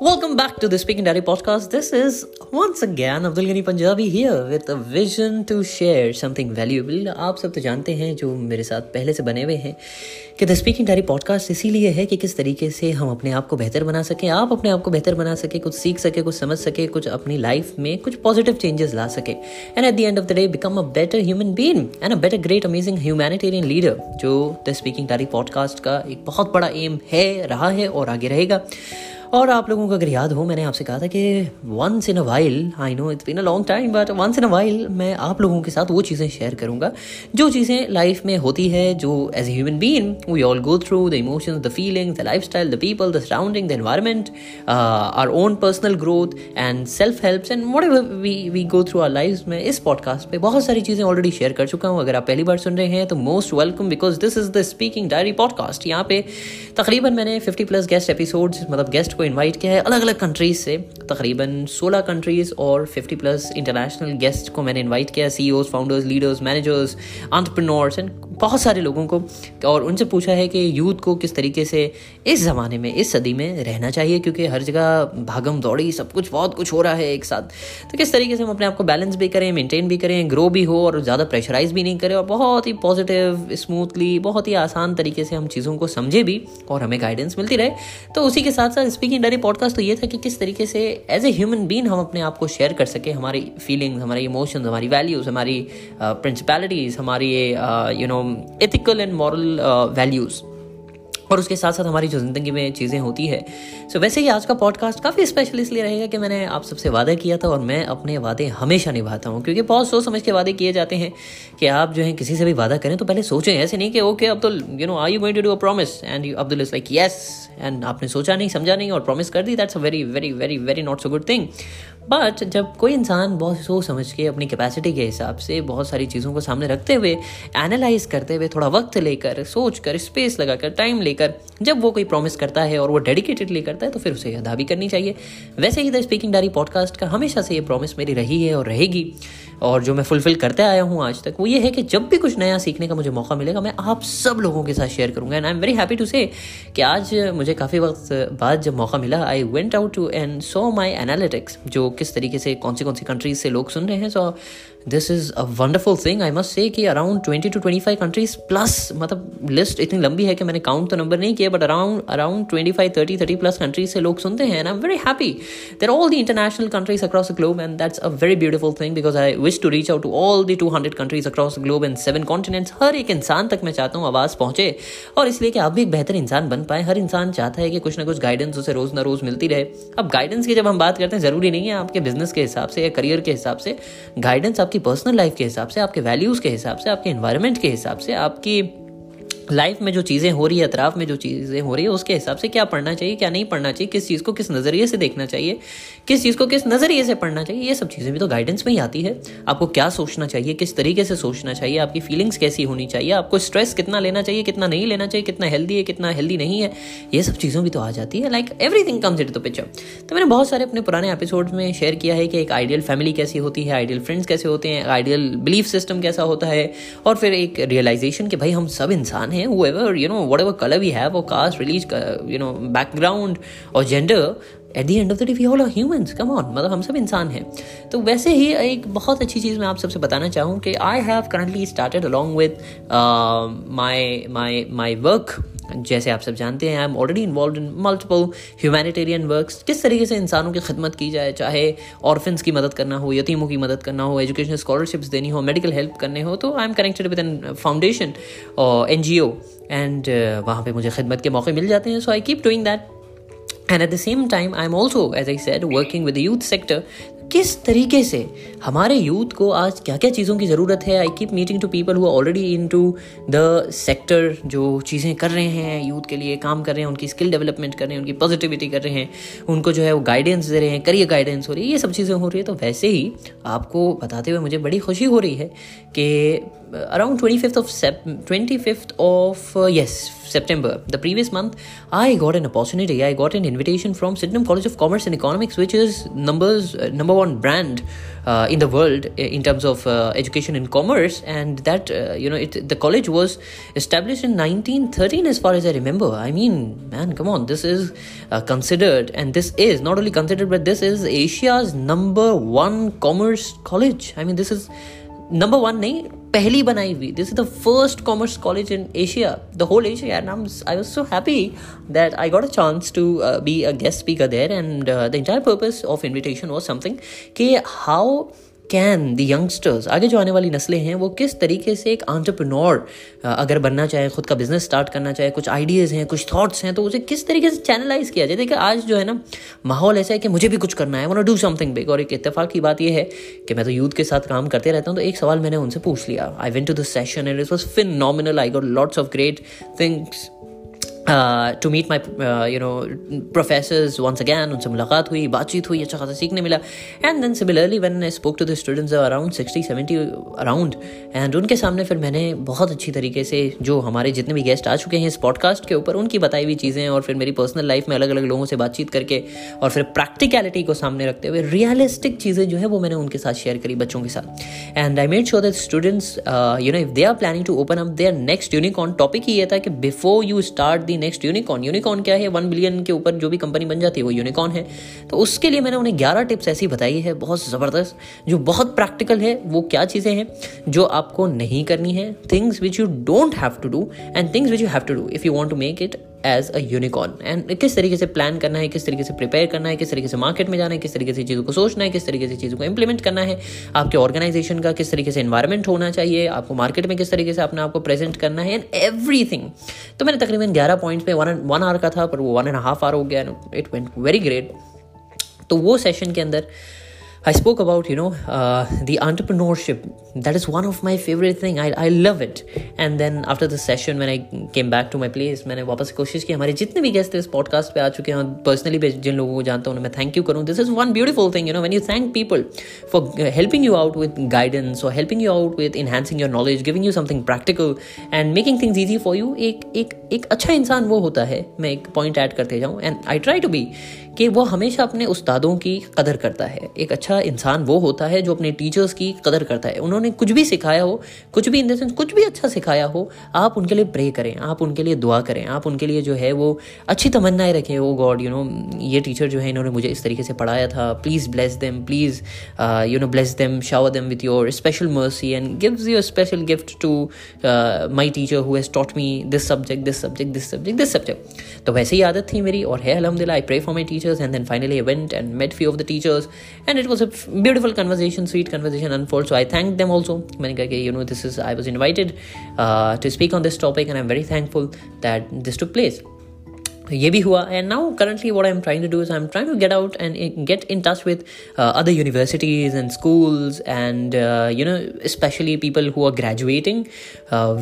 Welcome back to the Speaking Daddy podcast. This is, once again, Abdul Ghani Punjabi here with a vision to share something valuable. आप सब तो जानते हैं जो मेरे साथ पहले से बने हुए हैं कि द स्पीकिंग डायरी पॉडकास्ट इसीलिए है कि किस तरीके से हम अपने आप को बेहतर बना सकें, आप अपने आप को बेहतर बना सके, कुछ सीख सके, कुछ समझ सके, कुछ अपनी लाइफ में कुछ पॉजिटिव चेंजेस ला सके and at the end of the day become a better human being and a better great amazing humanitarian leader जो द स्पीकिंग डायरी पॉडकास्ट का एक बहुत बड़ा एम है, रहा है और आगे रहेगा और आप लोगों को अगर याद हो, मैंने आपसे कहा था कि once in a while I know it's been a long time but once in a while मैं आप लोगों के साथ वो चीज़ें शेयर करूँगा। जो चीज़ें लाइफ में होती है, जो as a human being we all go through the emotions the feelings the lifestyle the people the surrounding the environment our own personal growth and self help and whatever we we go through our life में, इस podcast पे बहुत सारी चीज़ें already share कर चुका हूँ। अगर आप पहली बार सुन रहे हैं तो most welcome because this is the speaking diary podcast यहाँ पे तकरीबन मैंने फिफ्टी प्लस गेस्ट एपिसोड मतलब गेस्ट को इनवाइट किया है। अलग अलग कंट्रीज़ से। तकरीबन 16 कंट्रीज़ और 50 प्लस इंटरनेशनल गेस्ट को मैंने इनवाइट किया। सी founders leaders managers entrepreneurs and बहुत सारे लोगों को। और उनसे पूछा है कि यूथ को किस तरीके से इस ज़माने में, इस सदी में रहना चाहिए, क्योंकि हर जगह भागम दौड़ी, सब कुछ बहुत कुछ हो रहा है एक साथ। तो किस तरीके से हम अपने आप को बैलेंस भी करें मेनटेन भी करें ग्रो भी हो और ज़्यादा प्रेशराइज भी नहीं करें, और बहुत ही पॉजिटिव स्मूथली बहुत ही आसान तरीके से हम चीज़ों को समझे भी और हमें गाइडेंस मिलती रहे। तो उसी के साथ साथ स्पीकिंग डायरी पॉडकास्ट तो ये था कि किस तरीके से एज ए ह्यूमन बीन हम अपने आप को शेयर कर सकें हमारी फीलिंग्स हमारी इमोशंस हमारी वैल्यूज़ हमारी प्रिंसिपैलिटीज़ हमारी you know ethical and moral values और उसके साथ साथ हमारी जो ज़िंदगी में चीज़ें होती है। सो so, वैसे ही आज का पॉडकास्ट काफ़ी स्पेशल इसलिए रहेगा कि मैंने आप सबसे वादा किया था और मैं अपने वादे हमेशा निभाता हूँ क्योंकि बहुत सोच समझ के वादे किए जाते हैं कि आप जो है किसी से भी वादा करें तो पहले सोचें ऐसे नहीं कि okay Abdul you know I you going to do a promise and Abdul is like yes and आपने सोचा नहीं समझा नहीं और प्रॉमिस कर दी। That's a very very very very not so good thing but जब कोई इंसान बहुत सोच समझ के अपनी कैपेसिटी के हिसाब से बहुत सारी चीज़ों को सामने रखते हुए एनालाइज करते हुए, थोड़ा वक्त लेकर सोच कर स्पेस लगा कर टाइम लेकर, जब वो कोई प्रॉमिस करता है और वो डेडिकेटेडली करता है तो फिर उसे अदा भी करनी चाहिए। वैसे ही द स्पीकिंग डायरी पॉडकास्ट का हमेशा से ये प्रॉमिस मेरी रही है और रहेगी। और जो मैं फुलफिल करते आया हूँ आज तक, वो ये है कि जब भी कुछ नया सीखने का मुझे मौका मिलेगा, मैं आप सब लोगों के साथ शेयर करूँगा। And I am very happy to say कि आज मुझे काफ़ी वक्त बाद जब मौका मिला I went out to and so my analytics जो किस तरीके से कौन सी कौन सी कंट्रीज़ से लोग सुन रहे हैं। So this is a wonderful thing I must say कि around twenty two twenty five countries plus मतलब लिस्ट इतनी लंबी है कि मैंने काउंट तो नंबर नहीं किया but around around twenty five thirty thirty plus countries से लोग सुनते हैं and I am very happy there all the international countries across the globe and that's a very beautiful thing because I wish to reach out to all the two hundred countries across globe and seven continents हर एक इंसान तक मैं चाहता हूँ आवाज़ पहुँचे, और इसलिए कि आप भी एक बेहतर इंसान बन पाए। हर इंसान चाहता है कि कुछ ना कुछ गाइडेंस उसे रोज़ ना रोज़ मिलती रहे। अब गाइडेंस की जब हम बात करते हैं, ज़रूरी नहीं है आपके बिज़नेस के हिसाब से या करियर के हिसाब से गाइडेंस आपकी पर्सनल लाइफ के हिसाब से, आपके वैल्यूज़ के हिसाब से, आपके इन्वायरमेंट के हिसाब से, आपकी लाइफ में जो चीज़ें हो रही है, अतराफ में जो चीज़ें हो रही है, उसके हिसाब से क्या पढ़ना चाहिए, क्या नहीं पढ़ना चाहिए, किस चीज़ को किस नज़रिए से देखना चाहिए, किस चीज़ को किस नज़रिए से पढ़ना चाहिए, ये सब चीज़ें भी तो गाइडेंस में ही आती है। आपको क्या सोचना चाहिए, किस तरीके से सोचना चाहिए, आपकी फीलिंग्स कैसी होनी चाहिए, आपको स्ट्रेस कितना लेना चाहिए, कितना नहीं लेना चाहिए, कितना हेल्दी है, कितना हेल्दी नहीं है, ये सब चीज़ों भी तो आ जाती है like everything comes it the picture तो मैंने बहुत सारे अपने पुराने एपिसोड में शेयर किया है कि एक आइडियल फैमिली कैसी होती है आइडियल फ्रेंड्स कैसे होते हैं आइडियल बिलीफ सिस्टम कैसा होता है, और फिर एक रियलाइजेशन कि भाई हम सब इंसान हैं whoever you know whatever color we have or caste religion, uh, you know background or gender at the end of the day we all are humans come on मतलब हम सब इंसान हैं। तो वैसे ही एक बहुत अच्छी चीज़ मैं आप सबसे बताना चाहूँ कि I have currently started along with my my my work जैसे आप सब जानते हैं I am already involve in multiple humanitarian works किस तरीके से इंसानों की खिदमत की जाए, चाहे ऑर्फिन्स की मदद करना हो, यतीमों की मदद करना हो एजुकेशनल स्कॉलरशिप्स देनी हो मेडिकल हेल्प करने हो तो I am connected with an foundation और एन जी ओ एंड वहाँ पर मुझे खिदमत के मौके मिल जाते हैं so I keep doing that And at the same time, I'm also, as I said, working with the youth sector किस तरीके से हमारे यूथ को आज क्या क्या चीज़ों की ज़रूरत है? I keep meeting to people who already into the sector जो चीज़ें कर रहे हैं यूथ के लिए काम कर रहे हैं उनकी स्किल डेवलपमेंट कर रहे हैं उनकी पॉजिटिविटी कर रहे हैं उनको जो है वो गाइडेंस दे रहे हैं करियर गाइडेंस हो रही है ये सब चीज़ें हो रही है। तो वैसे ही आपको बताते हुए मुझे बड़ी खुशी हो रही है कि 25th of Sep 25th of uh, yes September the previous month I got an opportunity. I got an invitation from Sydenham College of Commerce and Economics which is numbers uh, number one brand Uh, in the world in terms of uh, education in commerce. And that uh, you know it, the college was established in 1913 as far as i remember. I mean man come on. This is considered and this is not only considered but this is asia's number one commerce college. I mean this is number one नहीं, पहली बनाई हुई। This is the first commerce college in Asia the whole Asia and I was so happy that I got a chance to be a guest speaker there and the entire purpose of invitation was something कि how can the youngsters आगे जो आने वाली नस्लें हैं, वो किस तरीके से एक आंट्रप्रनोर अगर बनना चाहे, खुद का बिज़नेस स्टार्ट करना चाहे, कुछ आइडियाज़ हैं, कुछ थॉट्स हैं तो उसे किस तरीके से चैनलाइज किया जाए? देखिए, आज जो है ना, माहौल ऐसा है कि मुझे भी कुछ करना है वो डू समथिंग बिग और एक इतफाक की बात यह है कि मैं तो यूथ के साथ काम करते रहता हूँ तो एक सवाल मैंने उनसे पूछ लिया। I went to the session and it was phenomenal I got lots of great things to meet my you know professors once again उनसे मुलाकात हुई, बातचीत हुई अच्छा खासा सीखने मिला। And then similarly one I spoke to the students around sixty seventy around and उनके सामने फिर मैंने बहुत अच्छी तरीके से जो हमारे जितने भी गेस्ट आ चुके हैं इस पॉडकास्ट के ऊपर, उनकी बताई हुई चीज़ें और फिर मेरी पर्सनल लाइफ में अलग अलग लोगों से बातचीत करके और फिर प्रैक्टिकलिटी को सामने रखते हुए रियलिस्टिक चीज़ें जो है वो मैंने उनके साथ शेयर करी बच्चों के साथ। And I made sure that students you know if they are planning to open up their next unicorn topic ही ये था कि before you start the next unicorn unicorn क्या है? वन बिलियन के ऊपर जो भी कंपनी बन जाती है, वो यूनिकॉन है। तो उसके लिए मैंने उन्हें ग्यारह टिप्स ऐसी बताई है, बहुत ज़बरदस्त, जो बहुत प्रैक्टिकल है, वो क्या चीज़ें हैं, जो आपको नहीं करनी है things which you don't have to do and things which you have to do if you want to make it as a unicorn and किस तरीके से प्लान करना है, किस तरीके से प्रिपेयर करना है, किस तरीके से मार्केट में जाना है, किस तरीके से चीज़ों को सोचना है, किस तरीके से चीज़ों को इंप्लीमेंट करना है, आपके ऑर्गेनाइजेशन का किस तरीके से इन्वायरमेंट होना चाहिए, आपको मार्केट में किस तरीके से अपने आपको प्रेजेंट करना है एंड एवरी तो मैंने तकरीबन ग्यारह पॉइंट्स में वन वन आवर का था, पर वो वन एंड हाफ़ आवर हो गया and it went very great तो वो सेशन के अंदर I spoke about, you know, uh, the entrepreneurship. That is one of my favorite thing. I, I love it. And then after the session, when I came back to my place, मैंने वापस कोशिश की हमारे जितने भी guest इस podcast पे आ चुके हैं पर्सनली भी जिन लोगों को जानता हूँ मैं थैंक यू करूँ this is one beautiful thing you know when you thank people for helping you out with guidance और helping you out with enhancing your knowledge giving you something practical and making things easy for you एक एक एक अच्छा इंसान वो होता है मैं एक पॉइंट ऐड करते जाऊँ and I try to be कि वो हमेशा अपने उस्तादों की कदर करता है। एक अच्छा इंसान वो होता है जो अपने टीचर्स की कदर करता है। उन्होंने कुछ भी सिखाया हो, कुछ भी इन द सेंस कुछ भी अच्छा सिखाया हो, आप उनके लिए प्रे करें, आप उनके लिए दुआ करें, आप उनके लिए जो है वो अच्छी तमन्नाएँ रखें। ओ गॉड यू नो ये टीचर जो है इन्होंने मुझे इस तरीके से पढ़ाया था। Please bless them please you know bless them shower them with your special mercy and gives your special gift to my teacher who has taught me this subject this subject this subject this subject तो वैसे ही आदत थी मेरी और है अलहमदिल्ला I pray for my teacher teachers and then finally I went and met few of the teachers and it was a beautiful conversation sweet conversation unfold. So I thanked them also. You know this is I was invited uh, to speak on this topic and I'm very thankful that this took place ये भी हुआ। And now currently what I am trying to do is I am trying to get out and get in touch with other universities and schools and you know specially people who are graduating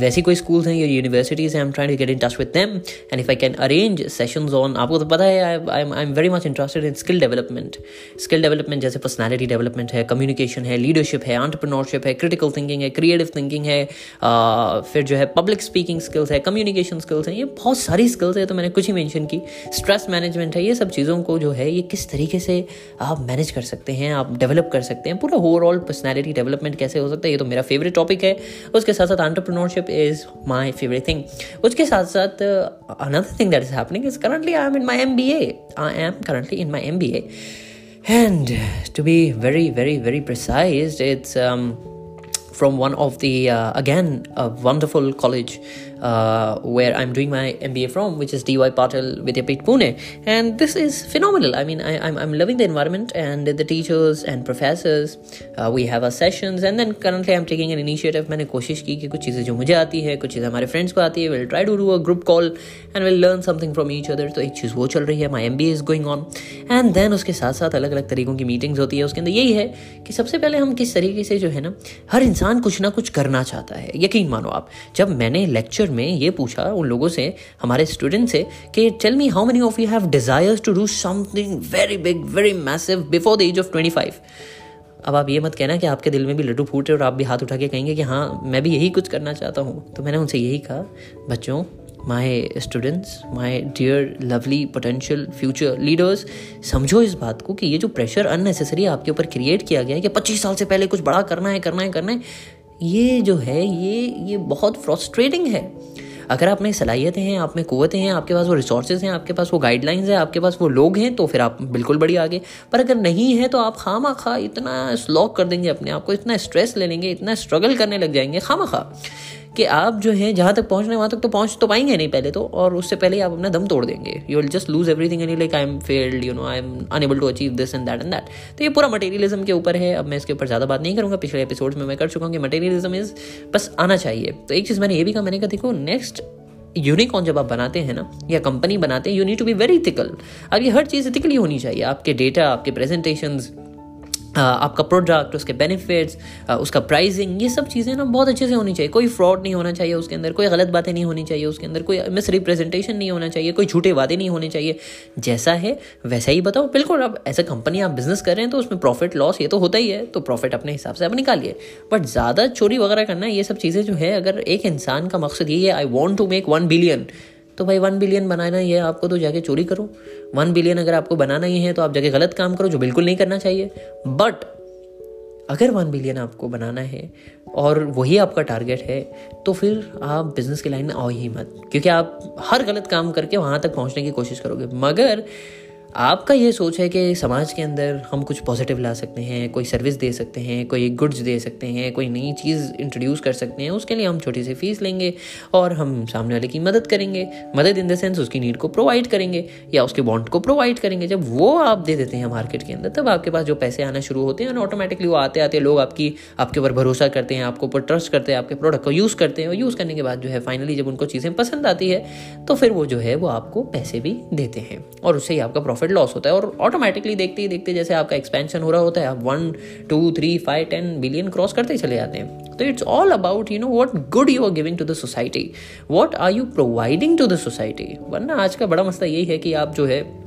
वैसी कोई schools हैं या universities I am trying to get in touch with them and if I can arrange sessions on आपको तो पता है I am very much interested in skill development skill development जैसे personality development है कम्युनिकेशन है leadership है entrepreneurship है critical thinking है क्रिएटिव थिंकिंग है uh, फिर जो है पब्लिक स्पीकिंग स्किल्स है कम्युनिकेशन स्किल्स हैं ये बहुत सारी स्किल्स है तो मैंने कुछ ही मैंशन मेंशन की स्ट्रेस मैनेजमेंट है ये सब चीज़ों को जो है ये किस तरीके से आप मैनेज कर सकते हैं आप डेवलप कर सकते हैं? पूरा ओवरऑल पर्सनैलिटी डेवलपमेंट कैसे हो सकता है ये तो मेरा फेवरेट टॉपिक है। उसके साथ साथ entrepreneurship is my favourite thing उसके साथ साथ another thing that is happening is currently I am in my M B I am currently in my M B And to be very, very, very precise, it's um, from one of the, uh, again, uh, where I'm doing my MBA from, which is DY Patil Vidyapit Pune. And this is phenomenal. I mean, I, I'm, I'm loving the environment and the teachers and professors. Uh, we have our sessions and then currently I'm taking an initiative. मैंने कोशिश की कि कुछ चीज़ें जो मुझे आती है कुछ चीज़ें हमारे फ्रेंड्स को आती है will try to do a group call and will learn something from each other तो एक चीज़ वो चल रही है my M B is going on and then उसके साथ साथ अलग अलग तरीकों की मीटिंग्स होती है उसके अंदर यही है कि सबसे पहले हम किस तरीके से जो है ना हर इंसान कुछ ना कुछ करना चाहता है यकीन मानो आप जब मैंने लेक्चर लेक्चर में ये पूछा उन लोगों से, हमारे स्टूडेंट से, कि tell me how many of you have desires to do something very big very massive before the age of twenty five अब आप ये मत कहना कि आपके दिल में भी लड्डू फूटे और आप भी हाथ उठा के कहेंगे कि हाँ मैं भी यही कुछ करना चाहता हूँ। तो मैंने उनसे यही कहा, बच्चों my students my dear lovely potential future leaders समझो इस बात को कि ये जो प्रेशर अननेसेसरी आपके ऊपर क्रिएट किया गया है कि पच्चीस साल से पहले कुछ बड़ा करना है करना है करना है ये जो है, ये ये बहुत फ्रस्ट्रेटिंग है। अगर आप में सलाहियतें हैं, आप में कुतें हैं, आपके पास वो रिसोर्सेज हैं, आपके पास वो गाइडलाइंस हैं, आपके पास वो लोग हैं तो फिर आप बिल्कुल बड़ी आगे। पर अगर नहीं है तो आप खामा खा इतना स्लॉक कर देंगे अपने आप को, इतना स्ट्रेस ले लेंगे, इतना स्ट्रगल करने लग जाएँगे खामा खा कि आप जो है, जहाँ तक पहुँचने वहाँ तक तो पहुँच तो पाएँगे नहीं पहले तो और उससे पहले आप अपना दम तोड़ देंगे। You will just lose everything any like I am failed you know I am unable to achieve this and that and that तो ये पूरा मटेरियलिज्म के ऊपर है। अब मैं इसके ऊपर ज़्यादा बात नहीं करूँगा। पिछले एपिसोड में मैं कर चुका हूँ कि मटेरियलिज्म इज़ बस आना चाहिए। तो एक चीज़ मैंने ये भी कहा, मैंने कहा, देखो नेक्स्ट यूनिकॉर्न जब आप बनाते हैं ना, या कंपनी बनाते हैं you need to be very ethical अब ये हर चीज़ इथिकली होनी चाहिए। आपके डेटा आपके प्रेजेंटेशंस आपका प्रोडक्ट उसके बेनिफिट्स उसका प्राइसिंग ये सब चीज़ें ना बहुत अच्छे से होनी चाहिए। कोई फ्रॉड नहीं होना चाहिए उसके अंदर, कोई गलत बातें नहीं होनी चाहिए उसके अंदर, कोई मिस रिप्रेजेंटेशन नहीं होना चाहिए, कोई झूठे वादे नहीं होने चाहिए। जैसा है, वैसा ही बताओ। बिल्कुल, अब एज कंपनी आप बिज़नेस कर रहे हैं तो उसमें प्रॉफिट लॉस ये तो होता ही है तो प्रॉफिट अपने हिसाब से आप निकालिए। बट ज़्यादा चोरी वगैरह करना, ये सब चीज़ें जो है, अगर एक इंसान का मकसद ये है I want to make one billion तो भाई वन बिलियन बनाना ही है आपको तो जाके चोरी करो। वन बिलियन अगर आपको बनाना ही है तो आप जाके गलत काम करो, जो बिल्कुल नहीं करना चाहिए। बट अगर वन बिलियन आपको बनाना है और वही आपका टारगेट है तो फिर आप बिज़नेस की लाइन में आओ ही मत। क्योंकि आप हर गलत काम करके वहाँ तक पहुँचने की कोशिश करोगे। मगर आपका ये सोच है कि समाज के अंदर हम कुछ पॉजिटिव ला सकते हैं, कोई सर्विस दे सकते हैं, कोई गुड्स दे सकते हैं, कोई नई चीज़ इंट्रोड्यूस कर सकते हैं, उसके लिए हम छोटी सी फ़ीस लेंगे और हम सामने वाले की मदद करेंगे। मदद इन द सेंस उसकी नीड को प्रोवाइड करेंगे या उसके बॉन्ड को प्रोवाइड करेंगे। जब वो आप दे देते हैं मार्केट के अंदर, तब आपके पास जो पैसे आना शुरू होते हैं ऑटोमेटिकली वो आते आते लोग आपकी, आपके ऊपर भरोसा करते हैं, आपके ऊपर ट्रस्ट करते हैं, आपके प्रोडक्ट को यूज़ करते हैं और यूज़ करने के बाद जो है फाइनली जब उनको चीज़ें पसंद आती है तो फिर वो जो है वो आपको पैसे भी देते हैं और उससे ही आपका प्रॉफिट लॉस होता है और ऑटोमेटिकली देखते ही देखते जैसे आपका एक्सपेंशन हो रहा होता है, आप one two three five ten billion cross करते ही चले जाते हैं। तो it's all about you know what good you are giving to the society what are you providing to the society वरना आज का बड़ा मसला यही है कि आप जो है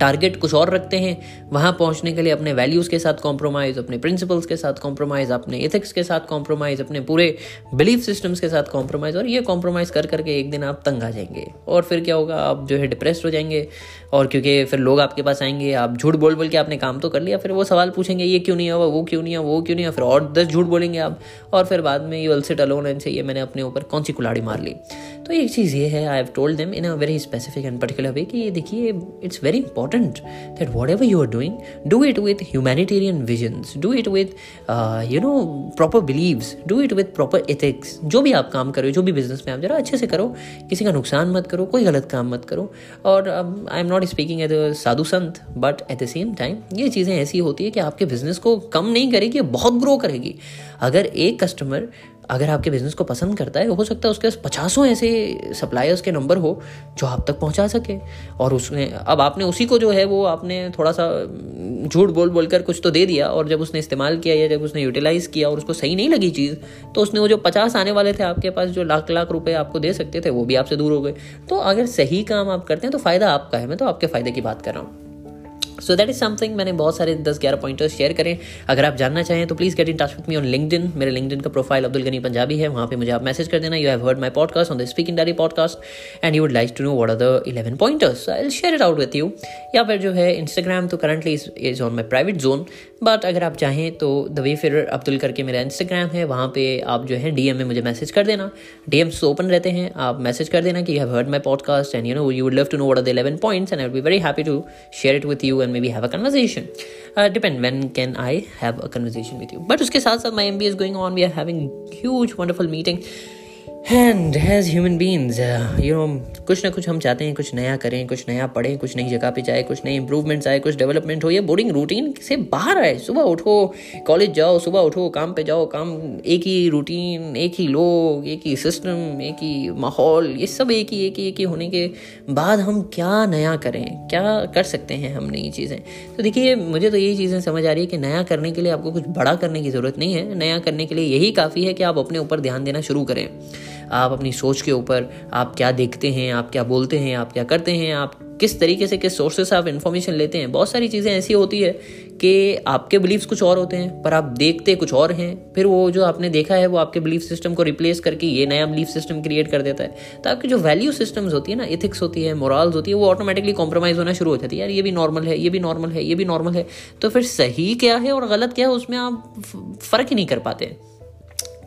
टारगेट कुछ और रखते हैं, वहाँ पहुँचने के लिए अपने वैल्यूज़ के साथ कॉम्प्रोमाइज़ अपने प्रिंसिपल्स के साथ कॉम्प्रोमाइज़ अपने इथिक्स के साथ कॉम्प्रोमाइज़ अपने पूरे बिलीफ सिस्टम्स के साथ कॉम्प्रोमाइज़ और ये कॉम्प्रोमाइज़ कर करके एक दिन आप तंग आ जाएँगे। और फिर क्या होगा, आप जो है डिप्रेस हो जाएँगे और क्योंकि फिर लोग आपके पास आएँगे, आप झूठ बोल बोल के आपने काम तो कर लिया, फिर वो सवाल पूछेंगे, ये क्यों नहीं हुआ, वो क्यों नहीं हुआ, वो क्यों नहीं हुआ? फिर और दस झूठ बोलेंगे आप और फिर बाद में यू अलसेट अलोन एंड से ये मैंने अपने ऊपर कौन सी कुलाड़ी मार ली? तो एक चीज़ ये है I have told them in a very specific and particular way कि ये देखिए it's very important that whatever you are doing do it with humanitarian visions do it with you know proper believes do it with proper ethics जो भी आप काम करो, जो भी बिज़नेस में आप जरा अच्छे से करो, किसी का नुकसान मत करो, कोई गलत काम मत करो। और I am not speaking as a sadhu sant but at the same time ये चीज़ें ऐसी होती है कि आपके बिज़नेस को कम नहीं करेगी, बहुत ग्रो करेगी। अगर एक कस्टमर अगर आपके बिज़नेस को पसंद करता है, हो सकता है उसके पास पचासों ऐसे सप्लायर्स के नंबर हो जो आप तक पहुँचा सके। और उसने, अब आपने उसी को जो है वो आपने थोड़ा सा झूठ बोल बोल कर कुछ तो दे दिया और जब उसने इस्तेमाल किया या जब उसने यूटिलाइज किया और उसको सही नहीं लगी चीज़ तो उसने वो जो पचास आने वाले थे आपके पास, जो लाख लाख रुपये आपको दे सकते थे, वो भी आपसे दूर हो गए। तो अगर सही काम आप करते हैं तो फ़ायदा आपका है। मैं तो आपके फ़ायदे की बात कर रहा हूँ। सो दैट इज़ समथिंग मैंने बहुत सारे दस ग्यारह पॉइंटर्स शेयर करें। अगर आप जानना चाहें तो please get in touch with me on linked मेरे लिंकड का प्रोफ़ाइल अब्दुल गनी पंजाबी है। वहाँ पे मुझे आप मैसेज कर देना। You have heard my podcast on the speaking diary podcast and you would like to know what are the eleven pointers I share it out with you या फिर जो है इंस्टाग्राम तो currently is on my private zone but अगर आप चाहें तो the way फिर अब्दुल करके मेरा इंस्टाग्राम है, वहाँ पे आप जो है डीएम में मुझे मैसेज कर देना। डीएम्स ओपन रहते हैं, आप मैसेज कर देना कि have heard my podcast and you know you would love to know what are the eleven points and I be very happy to share it with you and maybe have a conversation depend when can I have a conversation with you but उसके साथ साथ my M B is going on we are having huge wonderful meeting and has human beings you know कुछ ना कुछ हम चाहते हैं, कुछ नया करें, कुछ नया पढ़ें, कुछ नई जगह पे जाए, कुछ नए इंप्रूवमेंट्स आए, कुछ डेवलपमेंट हो, या बोर्डिंग रूटीन से बाहर आए। सुबह उठो कॉलेज जाओ, सुबह उठो, काम पे जाओ, काम एक ही रूटीन एक ही लोग, एक ही सिस्टम एक ही माहौल, ये सब एक ही एक ही एक ही होने के बाद हम क्या नया करें, क्या कर सकते हैं हम नई चीज़ें? तो देखिए, मुझे तो यही चीज़ें समझ आ रही है कि नया करने के लिए आपको कुछ बड़ा करने की ज़रूरत नहीं है। नया करने के लिए यही काफ़ी है कि आप अपने ऊपर ध्यान देना शुरू करें। आप अपनी सोच के ऊपर आप क्या देखते हैं, आप क्या बोलते हैं, आप क्या करते हैं, आप किस तरीके से, किस सोर्सेस से आप इन्फॉर्मेशन लेते हैं, बहुत सारी चीज़ें ऐसी होती है कि आपके बिलीव्स कुछ और होते हैं, पर आप देखते कुछ और हैं, फिर वो जो आपने देखा है, वो आपके बिलीफ सिस्टम को रिप्लेस करके ये नया बिलीफ सिस्टम क्रिएट कर देता है। तो आपकी जो वैल्यू सिस्टम्स होती है ना इथिक्स होती है मोरल्स होती है, वो ऑटोमेटिकली कॉम्प्रोमाइज़ होना शुरू हो जाती है। यार, ये भी नॉर्मल है, ये भी नॉर्मल है, ये भी नॉर्मल है। तो फिर सही क्या है और गलत क्या है, उसमें आप फ़र्क ही नहीं कर पाते। हैं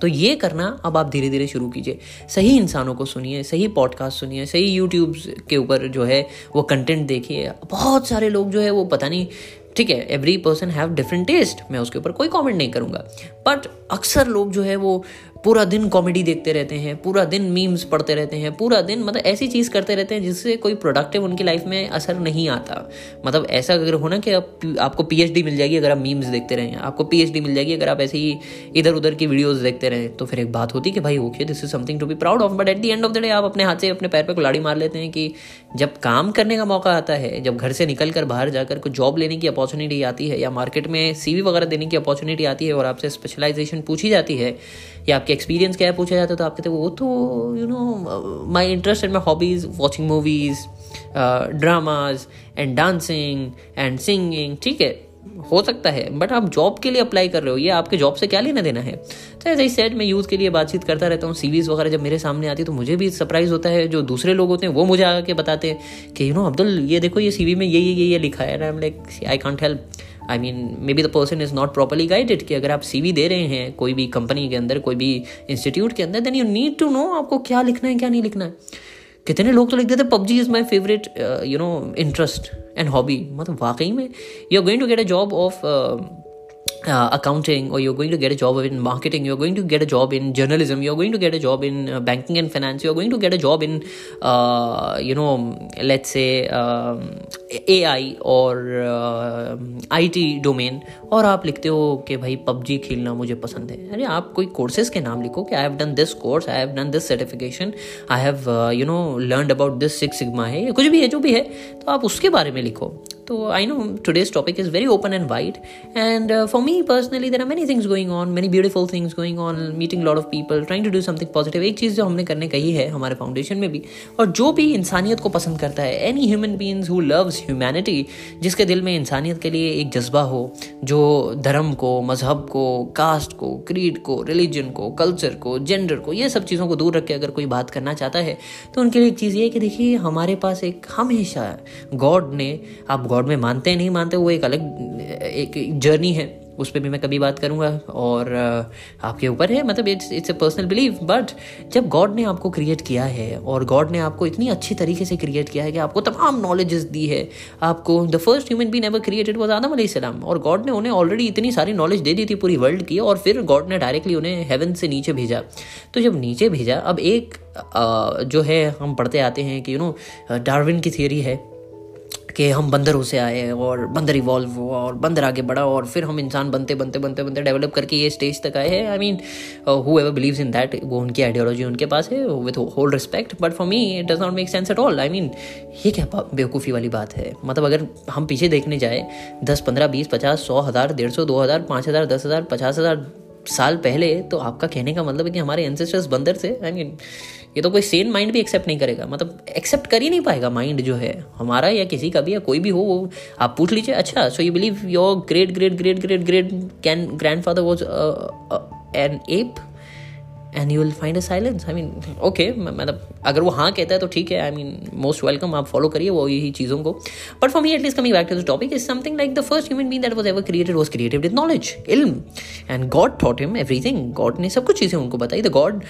तो ये करना अब आप धीरे धीरे शुरू कीजिए। सही इंसानों को सुनिए, सही पॉडकास्ट सुनिए, सही यूट्यूब के ऊपर जो है वो कंटेंट देखिए। बहुत सारे लोग जो है वो पता नहीं, ठीक है every person have different taste मैं उसके ऊपर कोई कॉमेंट नहीं करूँगा। बट अक्सर लोग जो है वो पूरा दिन कॉमेडी देखते रहते हैं पूरा दिन मीम्स पढ़ते रहते हैं पूरा दिन मतलब ऐसी चीज़ करते रहते हैं जिससे कोई प्रोडक्टिव उनकी लाइफ में असर नहीं आता। मतलब ऐसा अगर हो ना कि आप, आपको पीएचडी मिल जाएगी अगर आप मीम्स देखते रहें आपको पीएचडी मिल जाएगी अगर आप ऐसे ही इधर उधर की वीडियोज़ देखते रहें तो फिर एक बात होती कि भाई okay this is something to be proud of but at the end of the day आप अपने हाथ से अपने पैर पर कुलाड़ी मार लेते हैं कि जब काम करने का मौका आता है जब घर से निकल कर बाहर जाकर कुछ जॉब लेने की अपॉर्चुनिटी आती है या मार्केट में सीवी वगैरह देने की अपॉर्चुनिटी आती है और आपसे स्पेशलाइजेशन पूछी जाती है या आपके एक्सपीरियंस क्या है पूछा जाता तो आप कहते वो तो you know my interest and my hobbies watching movies dramas and dancing and singing ठीक है, हो सकता है बट आप जॉब के लिए अप्लाई कर रहे हो, ये आपके जॉब से क्या लेना देना है? तो एज आई सेट मैं यूथ के लिए बातचीत करता रहता हूँ सीरीज़ वगैरह जब मेरे सामने आती है तो मुझे भी सरप्राइज़ होता है, जो दूसरे लोग होते हैं, वो मुझे आके बताते हैं कि यू नो अब्दुल, ये देखो, ये सीवी में ये ये ये ये लिखा है I am like I can't help I mean maybe the person is not properly guided कि अगर आप सी.वी दे रहे हैं कोई भी कंपनी के अंदर, कोई भी इंस्टीट्यूट के अंदर then you need to know आपको क्या लिखना है, क्या नहीं लिखना है। कितने लोग तो लिख देते, PUBG is my favourite you know interest and hobby मतलब वाकई में you are going to get a job of uh, accounting or you're going to get a job in marketing you're going to get a job in journalism you're going to get a job in uh, banking and finance you're going to get a job in uh, you know let's say um, AI or uh, IT domain और आप लिखते हो कि भाई PUBG खेलना मुझे पसंद है। अरे आप कोई कोर्सेज के नाम लिखो कि I have done this course I have done this certification I have you know learn about this six sigma है कुछ भी है जो भी है तो आप उसके बारे में लिखो। तो I know today's topic is very open and wide, and for me personally there are are things going on on, beautiful things going on meeting meeting of people trying to do something positive एक चीज़ जो हमने करने कही है हमारे foundation में भी और जो भी इंसानियत को पसंद करता है any human beings who loves humanity जिसके दिल में इंसानियत के लिए एक जज्बा हो जो धर्म को, मज़हब को कास्ट को क्रीड को रिलीजन को कल्चर को जेंडर को, ये सब चीज़ों को दूर रख के अगर कोई बात करना चाहता है तो उनके लिए एक चीज़ ये है कि देखिए, हमारे पास एक हमेशा गॉड ने, आप गॉड में मानते हैं, नहीं मानते, वो एक अलग, एक जर्नी है। उस पर भी मैं कभी बात करूँगा और आपके ऊपर है मतलब it's it's a personal believe but जब गॉड ने आपको क्रिएट किया है और गॉड ने आपको इतनी अच्छी तरीके से क्रिएट किया है कि आपको तमाम नॉलेजेस दी है, आपको the first human be never created was Adam सलाम और गॉड ने उन्हें ऑलरेडी इतनी सारी नॉलेज दे दी थी पूरी वर्ल्ड की और फिर गॉड ने डायरेक्टली उन्हें हेवन से नीचे भेजा। तो जब नीचे भेजा, अब एक जो है, हम पढ़ते आते हैं कि यू नो डार्विन की थियरी है। कि हम बंदरों से आए और बंदर इवॉल्व हुआ और बंदर आगे बढ़ा और फिर हम इंसान बनते बनते बनते बनते डेवलप करके ये स्टेज तक आए हैं। I mean whoever believes in that वो उनकी आइडियोलॉजी उनके पास है with whole respect but for me it does not make sense at all I mean ये क्या बेवकूफ़ी वाली बात है? मतलब अगर हम पीछे देखने जाए, दस, पंद्रह, बीस, पचास, सौ हज़ार, डेढ़ सौ, दो हज़ार, पाँच हज़ार, दस हज़ार, पचास हज़ार साल पहले तो आपका कहने का मतलब है कि हमारे एंसेस्टर्स बंदर थे। आई मीन ये तो कोई सेन माइंड भी एक्सेप्ट नहीं करेगा। मतलब एक्सेप्ट कर ही नहीं पाएगा माइंड जो है, हमारा या किसी का भी या कोई भी हो, वो आप पूछ लीजिए अच्छा so you believe your great great great great great can grandfather was an ape and you will find a silence I mean okay मतलब अगर वो हाँ कहता है तो ठीक है आई मीन मोस्ट वेलकम आप फॉलो करिए वो यही चीज़ों को but for me at least coming back to the topic is something like the first human been that was ever created was created with knowledge इल्म and God thought him everything God ने सब कुछ चीज़ें उनको बताई the God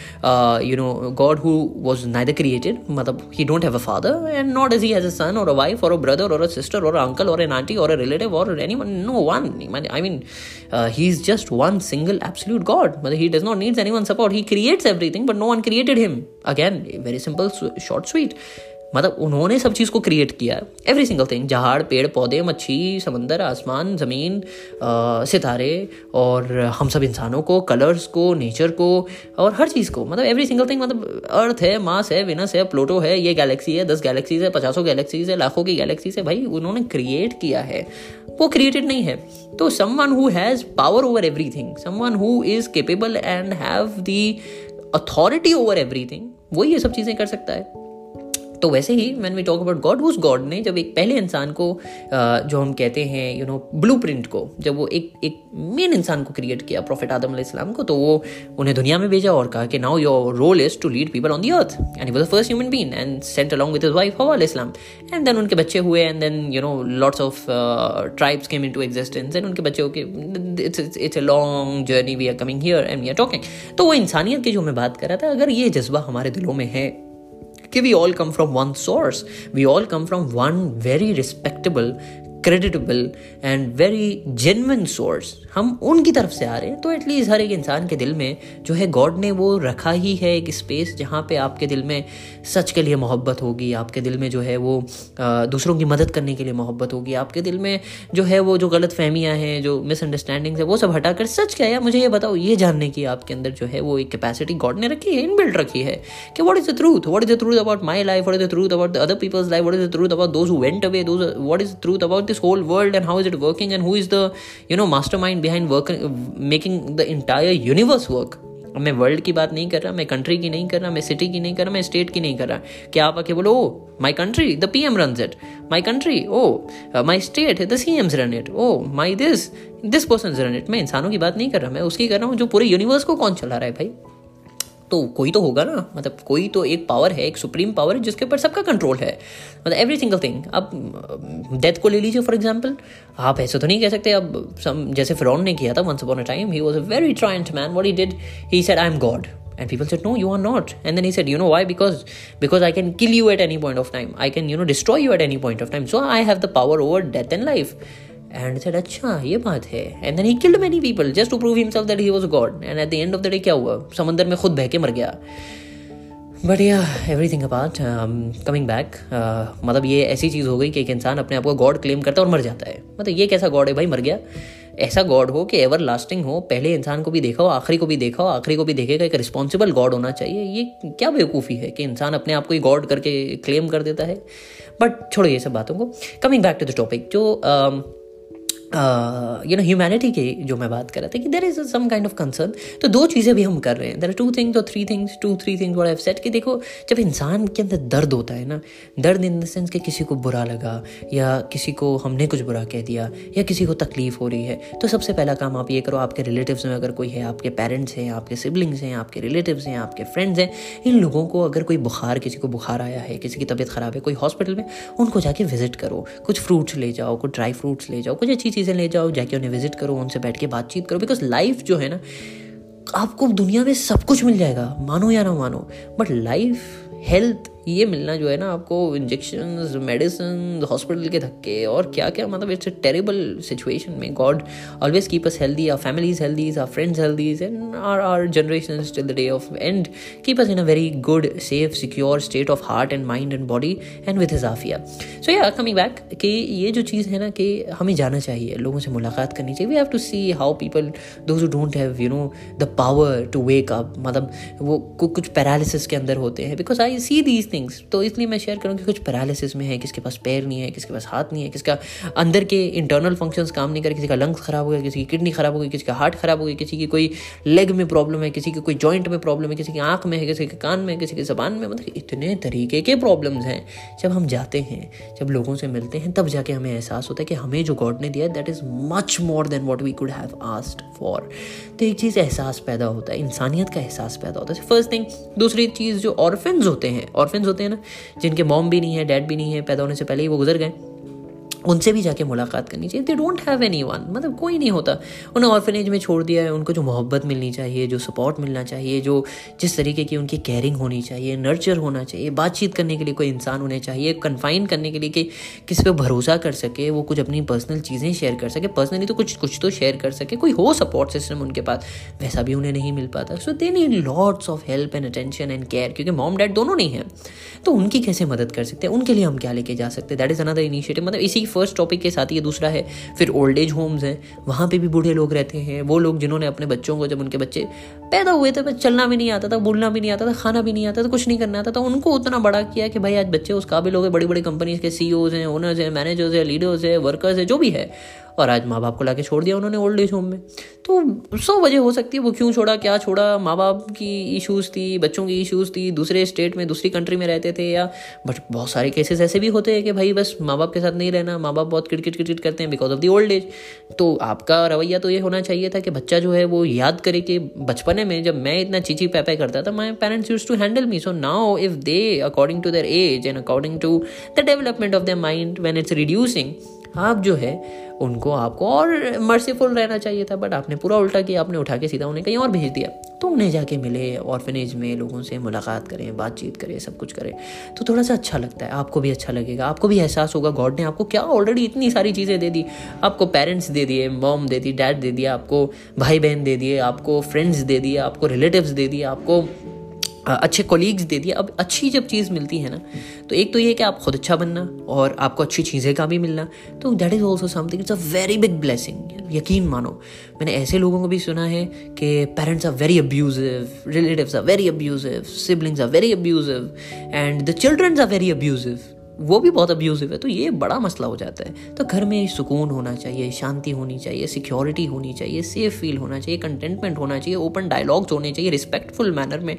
you know God who was neither created मतलब he don't have a father and not as he has a son और a wife और अ ब्रदर और अ सिस्टर और अंकल और एन आंटी और अ रिलेटिव और any no one I mean he is just one single absolute God मतलब he does not needs anyone support he creates everything, but no one created him. Again, very simple, short, sweet. मतलब उन्होंने सब चीज़ को create किया every single thing झाड़, पेड़, पौधे, मच्छी, समंदर, आसमान, ज़मीन सितारे, और हम सब इंसानों को कलर्स को नेचर को, और हर चीज़ को। मतलब एवरी सिंगल थिंग मतलब अर्थ है मास है विनस है प्लूटो है, ये गैलेक्सी है, दस गैलेक्सीज है, पचासों गैलेक्सीज है, लाखों की गैलेक्सीज है। भाई, उन्होंने क्रिएट किया है। वो क्रिएटेड नहीं है। तो someone who has power over everything someone who is capable and have the authority over everything वो ये सब चीज़ें कर सकता है। तो वैसे ही man we talk about God उस गॉड ने जब एक पहले इंसान को जो हम कहते हैं यू नो ब्लू को, जब वो एक एक मेन इंसान को क्रिएट किया प्रॉफिट आदम इस्लाम को तो वो उन्हें दुनिया में भेजा और कहा कि now your role is to lead people on the earth and was the first human been and sent along with wife हवा इस्लाम एंड देन उनके बच्चे हुए and then you know lots of tribes came into existence and उनके बच्चे के it's it's a long journey we are coming here and we are talking तो वो इंसानियत की जो मैं बात कर रहा था, अगर ये जज्बा हमारे दिलों में है We all come from one source. We all come from one very respectable creditable and very genuine source हम उनकी तरफ़ से आ रहे हैं तो एटलीस्ट हर एक इंसान के दिल में जो है गॉड ने वो रखा ही है एक स्पेस जहाँ पे आपके दिल में सच के लिए मोहब्बत होगी, आपके दिल में जो है वो दूसरों की मदद करने के लिए मोहब्बत होगी, आपके दिल में जो है वो जो गलत फहमियाँ हैं, जो मिसअंडरस्टैंडिंग्स है, वो सब हटाकर सच क्या है? मुझे ये बताओ, ये जानने की आपके अंदर जो है वो एक कैपेसिटी गॉड ने रखी है इनबिल्ट रखी है कि what is the truth what is the truth about my life what is the truth about the other peoples life what is the truth about those went away those what is the truth about world and how is it working and who is the you know mastermind behind work making the entire universe work अब मैं world की बात नहीं कर रहा, मैं country की नहीं कर रहा, मैं सिटी की नहीं कर रहा, मैं स्टेट की नहीं कर रहा। क्या आप आके बोलो ओ my country the P M run it my country oh my state the C Ms run it oh my this this person run it मैं इंसानों की बात नहीं कर रहा, मैं उसकी कर रहा हूँ जो पूरे यूनिवर्स को कौन चला रहा है भाई? तो कोई तो होगा ना। मतलब कोई तो एक पावर है, एक सुप्रीम पावर है, जिसके ऊपर सबका कंट्रोल है। मतलब एवरी सिंगल थिंग अब डेथ को ले लीजिए फॉर एग्ज़ाम्पल आप ऐसे तो नहीं कह सकते। अब सम, जैसे फिर ने किया था once upon a time he was a very tyrant man what he did he said I am God and people said no you are not and then he said you know why because because I can kill you at any point of time I can you know destroy you at any point of time so I have the power over death and life and said अच्छा ये बात है and then he killed many people just to prove himself that he was God and at the end of the day क्या हुआ समंदर में खुद बह के मर गया but yeah everything about coming back मतलब ये ऐसी चीज़ हो गई कि एक इंसान अपने आप को गॉड क्लेम करता है और मर जाता है मतलब ये कैसा गॉड है भाई मर गया ऐसा गॉड हो कि एवर लास्टिंग हो पहले इंसान को भी देखा हो आखिरी को भी देखा हो आखिरी को भी देखेगा एक रिस्पॉन्सिबल गॉड होना चाहिए ये क्या बेवकूफ़ी है कि इंसान अपने आप को ही गॉड करके क्लेम कर देता है बट छोड़ो ये सब बातों को coming back to the topic जो uh, यू नो ह्यूमैनिटी की जो मैं बात कर रहा था कि there is some kind of concern तो दो चीज़ें भी हम कर रहे हैं। देर आर टू थिंग्स और three things two three things what said कि देखो, जब इंसान के अंदर दर्द होता है ना, दर्द इन द सेंस कि किसी को बुरा लगा या किसी को हमने कुछ बुरा कह दिया या किसी को तकलीफ़ हो रही है तो सबसे पहला काम आप ये करो, आपके रिलेटिव्स में अगर कोई है, आपके पेरेंट्स हैं, आपके सिबलिंग्स हैं, आपके रिलेटिव्स हैं, आपके फ्रेंड्स हैं, इन लोगों को अगर कोई बुखार, किसी को बुखार आया है, किसी की तबीयत ख़राब है, कोई हॉस्पिटल में, उनको जाके विज़िट करो। कुछ फ्रूट्स ले जाओ, कुछ ड्राई फ्रूट्स ले जाओ, कुछ अच्छी चीज़ें ले जाओ, जाके उन्हें विज़िट करो, उनसे बैठ के बातचीत करो। बिकॉज़ लाइफ जो है ना, आपको दुनिया में सब कुछ मिल जाएगा। मानो या ना मानो बट लाइफ हेल्थ ये मिलना जो है ना आपको इंजेक्शन मेडिसिन हॉस्पिटल के धक्के और क्या क्या मतलब इट्स अ टेरेबल सिचुएशन में God always keep us healthy our families healthy our friends healthy and our our generation till the day of and keep us in a very good safe secure state of heart and mind and body and with his Aafia so yeah coming back कि ये जो चीज़ है ना कि हमें जाना चाहिए, लोगों से मुलाकात करनी चाहिए. We have to see how people those don't have you know the power to wake up मतलब वो कुछ पैरालिसिस के अंदर होते हैं. Because I see these things तो इसलिए मैं शेयर करूँ कि कुछ पैरालिसिस में है, किसके पास पैर नहीं है, किसके पास हाथ नहीं है, किसका अंदर के इंटरनल फ़ंक्शंस काम नहीं करे किसी का लंग्स खराब हो गया, किसी की किडनी खराब हो गई, किसी का हार्ट खराब हो गया, किसी की कोई लेग में प्रॉब्लम है, किसी की कोई जॉइंट में प्रॉब्लम है, किसी की आँख में है, किसी के कान में किसी की जबान में मतलब इतने तरीके के प्रॉब्लम्स हैं। जब हम जाते हैं, जब लोगों से मिलते हैं, तब जाके हमें एहसास होता है कि हमें जो गॉड ने दिया that is much more than what we could have asked for तो एक चीज़ एहसास पैदा होता है, इंसानियत का एहसास पैदा होता है। फ़र्स्ट थिंग दूसरी चीज़ जो ऑर्फेंस होते हैं होते हैं ना, जिनके मॉम भी नहीं है डैड भी नहीं है, पैदा होने से पहले ही वो गुजर गए। उनसे भी जाके मुलाकात करनी चाहिए। They don't have any one मतलब कोई नहीं होता। उन्हें ऑर्फनेज में छोड़ दिया है, उनको जो मोहब्बत मिलनी चाहिए, जो सपोर्ट मिलना चाहिए, जो जिस तरीके की उनकी केयरिंग होनी चाहिए नर्चर होना चाहिए, बातचीत करने के लिए कोई इंसान होने चाहिए कन्फाइन करने के लिए कि किस पे भरोसा कर सके, वो कुछ अपनी पर्सनल चीज़ें शेयर कर सके। पर्सनली तो कुछ कुछ तो शेयर कर सके। कोई हो सपोर्ट सिस्टम उनके पास, वैसा भी उन्हें नहीं मिल पाता। So they need lots of help and attention and care क्योंकि मॉम डैड दोनों नहीं हैं। तो उनकी कैसे मदद कर सकते हैं? उनके लिए हम क्या लेके जा सकते हैं? दैट इज़ अनदर इनिशिएटिव मतलब इसी फ़र्स्ट टॉपिक के साथ ये दूसरा है, फिर ओल्ड एज होम्स हैं, वहाँ पे भी बूढ़े लोग रहते हैं, वो लोग जिन्होंने अपने बच्चों को जब उनके बच्चे पैदा हुए थे, बस चलना भी नहीं आता था, बोलना भी नहीं आता था, खाना भी नहीं आता था, कुछ नहीं करना आता था, उनको उतना बड़ा किया कि भाई आज बच्चे उस काबिल हो गए बड़ी बड़ी कंपनीज़ के सी हैं ओनर्स हैं मैनेजर्स हैं लीडर्स हैं वर्कर्स हैं, जो भी है। और आज माँ बाप को ला छोड़ दिया उन्होंने ओल्ड एज होम में। तो सौ वजह हो सकती है, वो क्यों छोड़ा, क्या छोड़ा? माँ बाप की इश्यूज़ थी, बच्चों की इश्यूज़ थी, दूसरे स्टेट में, दूसरी कंट्री में रहते थे या बट बहुत सारे केसेस ऐसे भी होते हैं कि भाई बस माँ बाप के साथ नहीं रहना माँ बाप बहुत किटकिट किटकिट करते हैं because of the old age तो आपका रवैया तो ये होना चाहिए था कि बच्चा जो है वो याद करे कि बचपने में जब मैं इतना चीची पैपै करता था my parents used to handle me so now if they according to their age and according to the development of the mind when it's reducing आप जो है, उनको आपको और मर्सीफुल रहना चाहिए था बट आपने पूरा उल्टा किया, आपने उठा के सीधा उन्हें कहीं और भेज दिया। तो उन्हें जाके मिले ऑर्फनेज में, लोगों से मुलाकात करें, बातचीत करें, सब कुछ करें। तो थोड़ा सा अच्छा लगता है, आपको भी अच्छा लगेगा, आपको भी एहसास होगा गॉड ने आपको क्या ऑलरेडी इतनी सारी चीज़ें दे दी। आपको पेरेंट्स दे दिए मॉम दे दी डैड दे दिया, आपको भाई बहन दे दिए, आपको फ्रेंड्स दे दिए, आपको रिलेटिव्स दे दिए, आपको अच्छे कोलीग्स दे दिए अब अच्छी जब चीज़ मिलती है ना तो एक तो ये कि आप खुद अच्छा बनना और आपको अच्छी चीज़ें का भी मिलना। तो that is also something it's a very big blessing यकीन मानो। मैंने ऐसे लोगों को भी सुना है कि parents are very abusive relatives are very abusive siblings are very abusive and the childrens are very abusive वो भी बहुत अब्यूजिव है तो ये बड़ा मसला हो जाता है। तो घर में सुकून होना चाहिए, शांति होनी चाहिए सिक्योरिटी होनी चाहिए सेफ़ फील होना चाहिए कंटेंटमेंट होना चाहिए ओपन डायलॉग्स होने चाहिए रिस्पेक्टफुल मैनर में।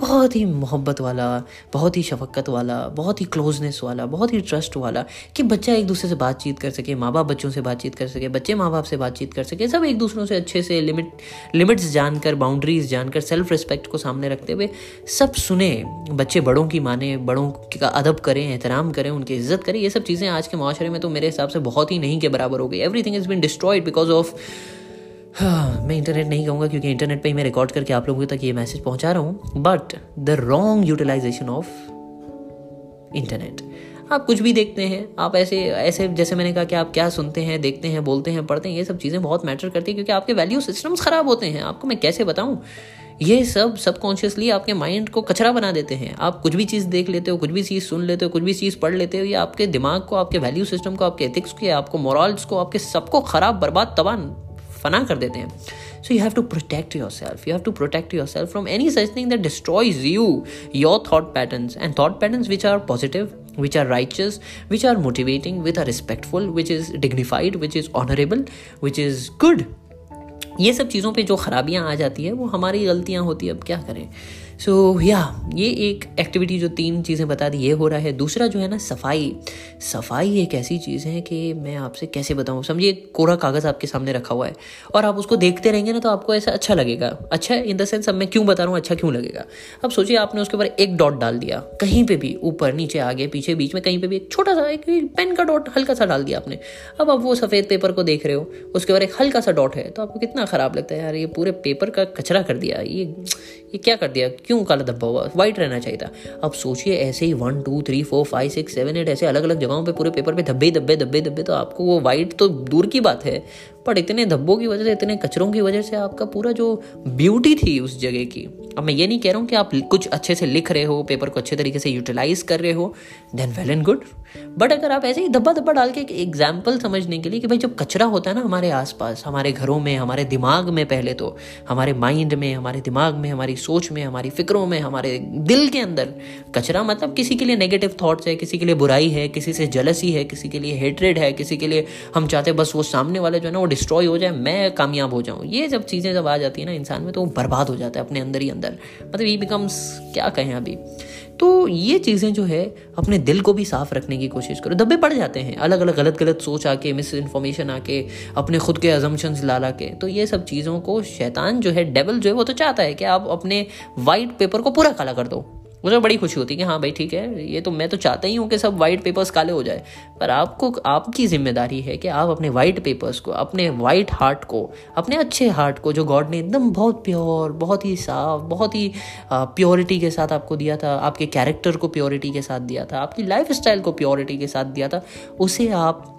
बहुत ही मोहब्बत वाला, बहुत ही शफकत वाला, बहुत ही क्लोजनेस वाला, बहुत ही ट्रस्ट वाला कि बच्चा एक दूसरे से बातचीत कर सके माँ बाप बच्चों से बातचीत कर सके, बच्चे माँ बाप से बातचीत कर सके, सब एक दूसरों से अच्छे से लिमिट लिमिट्स जानकर बाउंड्रीज जानकर सेल्फ रिस्पेक्ट को सामने रखते हुए सब सुने, बच्चे बड़ों की माने, बड़ों का अदब करें, एहतराम करें, उनकी इज़्ज़त करें, ये सब चीज़ें आज के माशरे में तो मेरे हिसाब से बहुत ही नहीं के बराबर हो गई। Everything is been destroyed because of हाँ मैं इंटरनेट नहीं कहूँगा क्योंकि इंटरनेट पे ही मैं रिकॉर्ड करके आप लोगों तक ये मैसेज पहुँचा रहा हूँ। But the wrong utilization of internet आप कुछ भी देखते हैं, आप ऐसे ऐसे जैसे मैंने कहा कि आप क्या सुनते हैं, देखते हैं, बोलते हैं, पढ़ते हैं, ये सब चीज़ें बहुत मैटर करती हैं क्योंकि आपके वैल्यू सिस्टम्स ख़राब होते हैं। आपको मैं कैसे बताऊँ? ये सब सबकॉन्शियसली आपके माइंड को कचरा बना देते हैं। आप कुछ भी चीज़ देख लेते हो, कुछ भी चीज़ सुन लेते हो, कुछ भी चीज़ पढ़ लेते हो, ये आपके दिमाग को, आपके वैल्यू सिस्टम को, आपके एथिक्स को, आपको मॉरल्स को, आपके सबको ख़राब, बर्बाद, तबाह फना कर देते हैं। So you have to protect yourself you have to protect yourself from any such thing that destroys you your thought pattern and thought pattern which are positive which are righteous, which are motivating which are respectful which is dignified which is honourable which is good ये सब चीज़ों पर जो खराबियाँ आ जाती है वो हमारी गलतियाँ होती है। अब क्या करें? सो so, या yeah, ये एक एक्टिविटी जो तीन चीज़ें बता दी ये हो रहा है। दूसरा जो है ना सफ़ाई। सफ़ाई एक ऐसी चीज़ है कि मैं आपसे कैसे बताऊँ? समझिए कोरा कागज़ आपके सामने रखा हुआ है और आप उसको देखते रहेंगे ना तो आपको ऐसा अच्छा लगेगा। अच्छा इन द सेंस अब मैं क्यों बता रहा हूँ अच्छा क्यों लगेगा? अब सोचिए आपने उसके ऊपर एक डॉट डाल दिया। कहीं पर भी ऊपर नीचे आगे पीछे बीच में कहीं पर भी एक छोटा सा एक पेन का डॉट हल्का सा डाल दिया आपने। अब आप वो सफ़ेद पेपर को देख रहे हो उसके ऊपर एक हल्का सा डॉट है तो आपको कितना ख़राब लगता है यार ये पूरे पेपर का कचरा कर दिया। ये ये क्या कर दिया? क्यों काला धब्बा हुआ? वाइट रहना चाहिए था। अब सोचिए, ऐसे ही one two three four five six seven eight ऐसे अलग अलग जगहों पे पूरे पेपर पे धब्बे धब्बे धब्बे धब्बे तो आपको वो वाइट तो दूर की बात है। बट इतने धब्बों की वजह से, इतने कचरों की वजह से आपका पूरा जो ब्यूटी थी उस जगह की। अब मैं ये नहीं कह रहा हूँ कि आप कुछ अच्छे से लिख रहे हो पेपर को अच्छे तरीके से यूटिलाइज कर रहे हो then well and good but अगर आप ऐसे ही धब्बा धब्बा डाल के एक एग्ज़ाम्पल समझने के लिए कि भाई जब कचरा होता है ना हमारे आसपास, हमारे घरों में, हमारे दिमाग में पहले तो हमारे माइंड में, हमारे दिमाग में, हमारी सोच में, हमारी फिक्रों में, हमारे दिल के अंदर, कचरा मतलब किसी के लिए नेगेटिव थॉट्स है, किसी के लिए बुराई है, किसी से जलसी है, किसी के लिए हेटरेड है, किसी के लिए हम चाहते हैं बस वो सामने वाले जो है ना, वो डिस्ट्रॉय हो जाए, मैं कामयाब हो जाऊँ। ये जब चीज़ें जब आ जाती है ना इंसान में तो वो बर्बाद हो जाता है अपने अंदर ही अंदर। मतलब ये बिकम्स क्या कहें अभी? तो ये चीज़ें जो है, अपने दिल को भी साफ़ रखने की कोशिश करो। दबे पड़ जाते हैं अलग अलग गलत गलत सोच आके मिस इन्फॉर्मेशन आके, अपने खुद के अजम्पन्स ला ला के। तो ये सब चीज़ों को शैतान जो है डेवल जो है, वो तो चाहता है कि आप अपने वाइट पेपर को पूरा काला कर दो। मुझे बड़ी खुशी होती है कि हाँ भाई ठीक है, ये तो मैं तो चाहता ही हूँ कि सब वाइट पेपर्स काले हो जाए। पर आपको, आपकी ज़िम्मेदारी है कि आप अपने वाइट पेपर्स को, अपने वाइट हार्ट को, अपने अच्छे हार्ट को, जो गॉड ने एकदम बहुत प्योर बहुत ही साफ़, बहुत ही प्योरिटी के साथ आपको दिया था, आपके कैरेक्टर को प्योरिटी के साथ दिया था, आपकी लाइफ को प्योरिटी के साथ दिया था, उसे आप,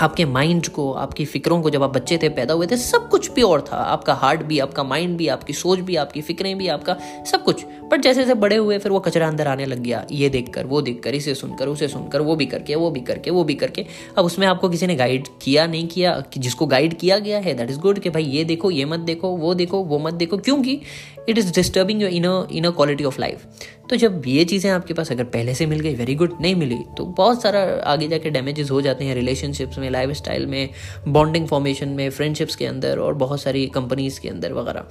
आपके माइंड को, आपकी फिक्रों को जब आप बच्चे थे, पैदा हुए थे, सब कुछ प्योर था। आपका हार्ट भी, आपका माइंड भी, आपकी सोच भी, आपकी फिक्रें भी, आपका सब कुछ। बट जैसे जैसे बड़े हुए, फिर वो कचरा अंदर आने लग गया। ये देखकर, वो देखकर, इसे सुनकर, उसे सुनकर, वो भी करके, वो भी करके, वो भी करके। अब उसमें आपको किसी ने गाइड किया, नहीं किया जिसको गाइड किया गया है दैट इज़ गुड कि भाई ये देखो, ये मत देखो, वो देखो, वो मत देखो, क्योंकि it is disturbing your inner inner quality of life तो जब ये चीज़ें आपके पास अगर पहले से मिल गई वेरी गुड नहीं मिली तो बहुत सारा आगे जाके डैमेजेस हो जाते हैं रिलेशनशिप्स में लाइफ स्टाइल में बॉन्डिंग फॉर्मेशन में फ्रेंडशिप्स के अंदर और बहुत सारी कंपनीज़ के अंदर वगैरह।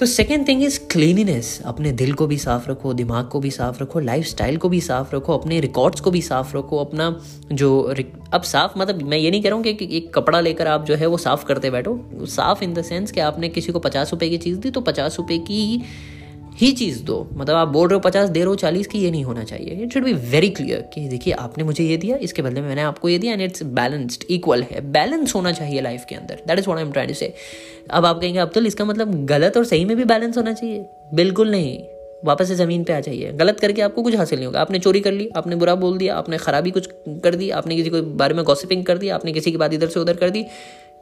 तो सेकेंड थिंग इज़ क्लीनिनेस अपने दिल को भी साफ़ रखो, दिमाग को भी साफ़ रखो लाइफ को भी साफ़ रखो, अपने रिकॉर्ड्स को भी साफ़ रखो, अपना जो अब साफ़ मतलब मैं ये नहीं कह रहा हूँ कि एक कपड़ा लेकर आप जो है वो साफ़ करते बैठो। साफ़ इन द सेंस कि आपने किसी को पचास रुपये की चीज़ दी तो पचास रुपये की ही चीज़ दो। मतलब आप बोल रहे हो पचास दे रहे हो चालीस की ये नहीं होना चाहिए। It should be very clear कि देखिए आपने मुझे ये दिया इसके बदले में मैंने आपको ये दिया एंड इट्स बैलेंस्ड इक्वल है। बैलेंस होना चाहिए लाइफ के अंदर। That is what I am trying say अब आप कहेंगे अब तो इसका मतलब गलत और सही में भी बैलेंस होना चाहिए। बिल्कुल नहीं। वापस से ज़मीन पे आ जाइए। गलत करके आपको कुछ हासिल नहीं होगा। आपने चोरी कर ली आपने बुरा बोल दिया आपने खराबी कुछ कर दी आपने किसी को बारे में गॉसिपिंग कर दी आपने किसी की बात इधर से उधर कर दी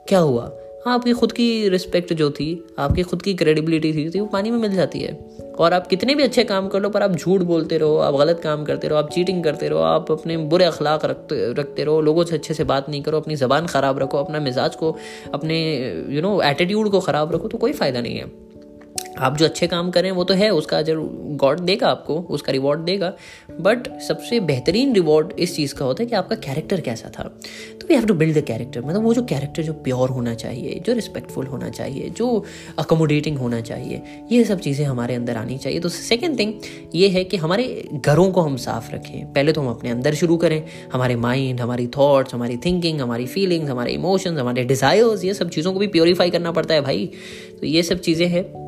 क्या हुआ? हाँ आपकी खुद की रिस्पेक्ट जो थी आपकी खुद की क्रेडिबिलिटी थी, थी वो पानी में मिल जाती है। और आप कितने भी अच्छे काम कर लो, पर आप झूठ बोलते रहो, आप गलत काम करते रहो, आप चीटिंग करते रहो, आप अपने बुरे अखलाक रखते रखते रहो, लोगों से अच्छे से बात नहीं करो, अपनी ज़बान ख़राब रखो, अपना मिजाज को, अपने यू नो एटीट्यूड को ख़राब रखो तो कोई फ़ायदा नहीं है। आप जो अच्छे काम करें, वो तो है, उसका अजर गॉड देगा आपको, उसका रिवॉर्ड देगा। बट सबसे बेहतरीन रिवॉर्ड इस चीज़ का होता है कि आपका कैरेक्टर कैसा था। तो we have to build the character मतलब वो जो कैरेक्टर जो प्योर होना चाहिए, जो रिस्पेक्टफुल होना चाहिए, जो अकोमोडेटिंग होना चाहिए, ये सब चीज़ें हमारे अंदर आनी चाहिए। तो सेकेंड थिंग ये है कि हमारे घरों को हम साफ़ रखें। पहले तो हम अपने अंदर शुरू करें। हमारे माइंड हमारी थाट्स हमारी थिंकिंग हमारी फीलिंग्स हमारे इमोशंस हमारे डिज़ायर्स ये सब चीज़ों को भी प्योरीफाई करना पड़ता है भाई। तो ये सब चीज़ें हैं।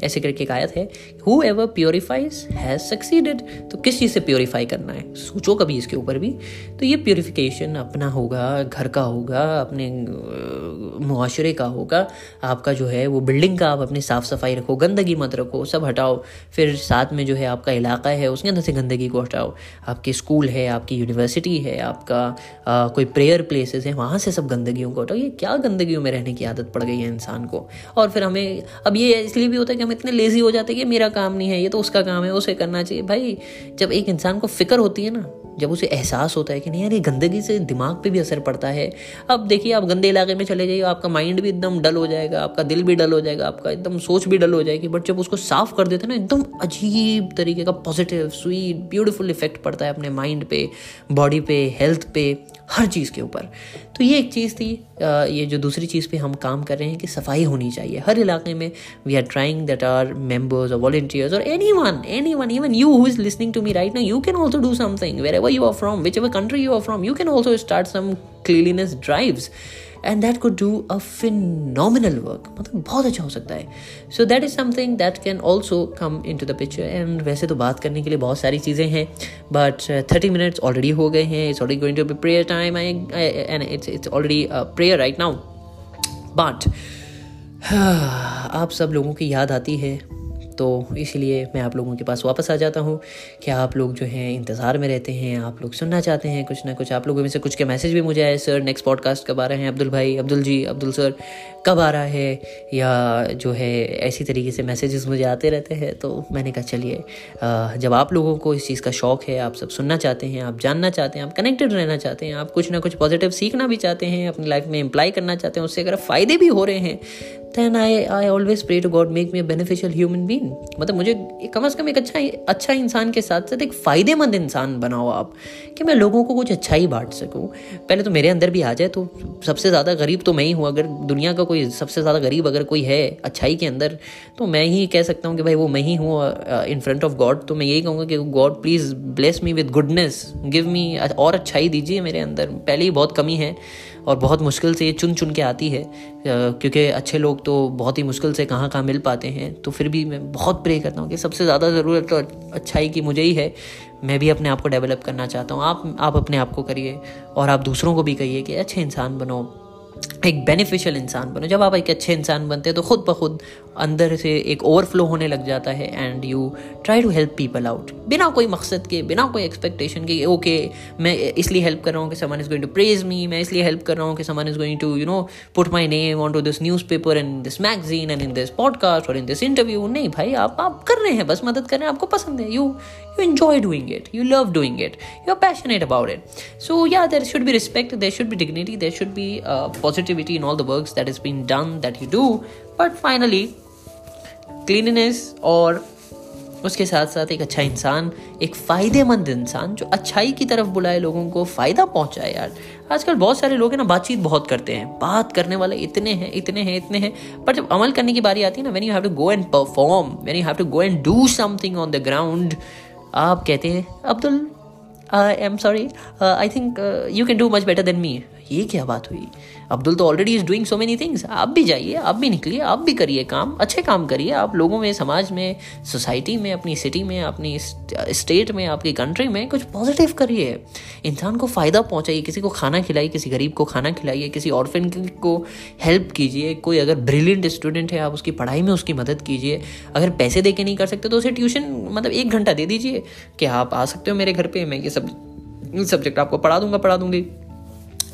ऐसे करके एक आयत है whoever purifies has succeeded तो किस चीज़ से प्योरीफाई करना है? सोचो कभी इसके ऊपर भी। तो ये प्योरीफिकेशन अपना होगा घर का होगा अपने मुआशरे का होगा। आपका जो है वो बिल्डिंग का आप अपनी साफ़ सफ़ाई रखो गंदगी मत रखो सब हटाओ। फिर साथ में जो है आपका इलाका है उसके अंदर से गंदगी को हटाओ। आपके स्कूल है आपकी यूनिवर्सिटी है आपका आ, कोई प्रेयर प्लेसेस है वहाँ से सब गंदगियों को हटाओ। ये क्या गंदगियों में रहने की आदत पड़ गई है इंसान को? और फिर हमें अब ये इसलिए भी होता है कि हम इतने लेजी हो जाते हैं कि मेरा काम नहीं है, ये तो उसका काम है, उसे करना चाहिए। भाई, जब एक इंसान को फ़िक्र होती है ना, जब उसे एहसास होता है कि नहीं यार, ये गंदगी से दिमाग पे भी असर पड़ता है। अब देखिए, आप गंदे इलाके में चले जाइए, आपका माइंड भी एकदम डल हो जाएगा, आपका दिल भी डल हो जाएगा, आपका एकदम सोच भी डल हो जाएगी बट जब उसको साफ़ कर देते हैं ना, एकदम अजीब तरीके का पॉजिटिव स्वीट ब्यूटीफुल इफ़ेक्ट पड़ता है अपने माइंड पे बॉडी पे हेल्थ पे। हर चीज़ के ऊपर। तो ये एक चीज़ थी ये जो दूसरी चीज़ पे हम काम कर रहे हैं कि सफ़ाई होनी चाहिए। हर इलाके में we are trying that are members और वॉल्टियर्स और anyone anyone even you who is listening to me right ना you can also do something wherever you are from whichever country you are from you can also start some cleanliness drives and that could do a phenomenal work मतलब बहुत अच्छा हो सकता है। So that is something that can also come into the picture and वैसे तो बात करने के लिए बहुत सारी चीज़ें हैं बट थर्टी मिनट्स ऑलरेडी हो गए हैं। It's already going to be prayer time I and it's it's already prayer right now but आप सब लोगों की याद आती है तो इसीलिए मैं आप लोगों के पास वापस आ जाता हूँ कि आप लोग जो हैं इंतज़ार में रहते हैं, आप लोग सुनना चाहते हैं कुछ ना कुछ। आप लोगों में से कुछ के मैसेज भी मुझे आए, सर नेक्स्ट पॉडकास्ट कब आ रहे हैं? अब्दुल भाई, अब्दुल जी, अब्दुल सर, कब आ रहा है? या जो है ऐसी तरीके से मैसेजेस मुझे आते रहते हैं। तो मैंने कहा, चलिए जब आप लोगों को इस चीज़ का शौक़ है, आप सब सुनना चाहते हैं, आप जानना चाहते हैं, आप कनेक्टेड रहना चाहते हैं, आप कुछ ना कुछ पॉजिटिव सीखना भी चाहते हैं, अपनी लाइफ में इम्प्लाई करना चाहते हैं, उससे अगर फ़ायदे भी हो रहे हैं then I I always pray to God make me beneficial human being मतलब मुझे कम अज़ कम एक अच्छा अच्छा इंसान के साथ साथ एक फ़ायदेमंद इंसान बनाओ आप, कि मैं लोगों को कुछ अच्छा ही बांट सकूँ। पहले तो मेरे अंदर भी आ जाए तो सबसे ज़्यादा गरीब तो मैं ही हूँ। अगर दुनिया का कोई सबसे ज़्यादा गरीब अगर कोई है अच्छाई के अंदर तो मैं ही कह सकता हूँ कि भाई वो मैं ही हूँ इन फ्रंट ऑफ़ गॉड तो मैं यही कहूँगा कि God please bless me with goodness give me और अच्छाई दीजिए मेरे अंदर। पहले ही बहुत कमी है और बहुत मुश्किल से ये चुन चुन के आती है। क्योंकि अच्छे लोग तो बहुत ही मुश्किल से कहाँ कहाँ मिल पाते हैं। तो फिर भी मैं बहुत प्रे करता हूँ कि सबसे ज़्यादा ज़रूरत तो अच्छाई की मुझे ही है। मैं भी अपने आप को डेवलप करना चाहता हूँ। आप आप अपने आप को करिए और आप दूसरों को भी कहिए कि अच्छे इंसान बनो। एक बेनिफिशियल इंसान बनो। जब आप एक अच्छे इंसान बनते हैं तो खुद ब खुद अंदर से एक ओवरफ्लो होने लग जाता है and you try to help people out बिना कोई मकसद के बिना कोई एक्सपेक्टेशन के ओके okay, मैं इसलिए हेल्प कर रहा हूँ कि someone is going to praise me मैं इसलिए हेल्प कर रहा हूँ कि someone is going to you know put my name on to this newspaper and this magazine and in this podcast और इन दिस इंटरव्यू नहीं भाई आप आप कर रहे हैं बस मदद कर रहे हैं आपको पसंद है। You you enjoy doing it you love doing it you're passionate about it so yeah there should be respect there should be dignity there should be uh, positivity in all the works that has been done that you do but finally cleanliness or उसके साथ साथ एक अच्छा इंसान एक फ़ायदेमंद इंसान जो अच्छाई की तरफ़ बुलाए लोगों को फ़ायदा पहुँचाए यार आजकल बहुत सारे लोग हैं ना बातचीत बहुत करते हैं बात करने वाले इतने हैं इतने हैं इतने हैं पर जब अमल करने की बारी आती है ना when you have to go and perform when you have to go and do something on the ground आप कहते हैं, Abdul I am sorry I think you can do much better than me ये क्या बात हुई? अब्दुल तो already is doing so many things आप भी जाइए, आप भी निकलिए, आप भी करिए काम, अच्छे काम करिए। आप लोगों में, समाज में सोसाइटी में, अपनी सिटी में, अपनी स्टेट में, आपकी कंट्री में कुछ पॉजिटिव करिए। इंसान को फ़ायदा पहुँचाइए, किसी को खाना खिलाइए, किसी गरीब को खाना खिलाइए, किसी ऑर्फिन को हेल्प कीजिए। कोई अगर ब्रिलियंट स्टूडेंट है, आप उसकी पढ़ाई में उसकी मदद कीजिए। अगर पैसे दे के नहीं कर सकते तो उसे ट्यूशन मतलब एक घंटा दे दीजिए कि आप आ सकते हो मेरे घर पर मैं ये सब सब्जेक्ट आपको पढ़ा दूँगा, पढ़ा दूँगी।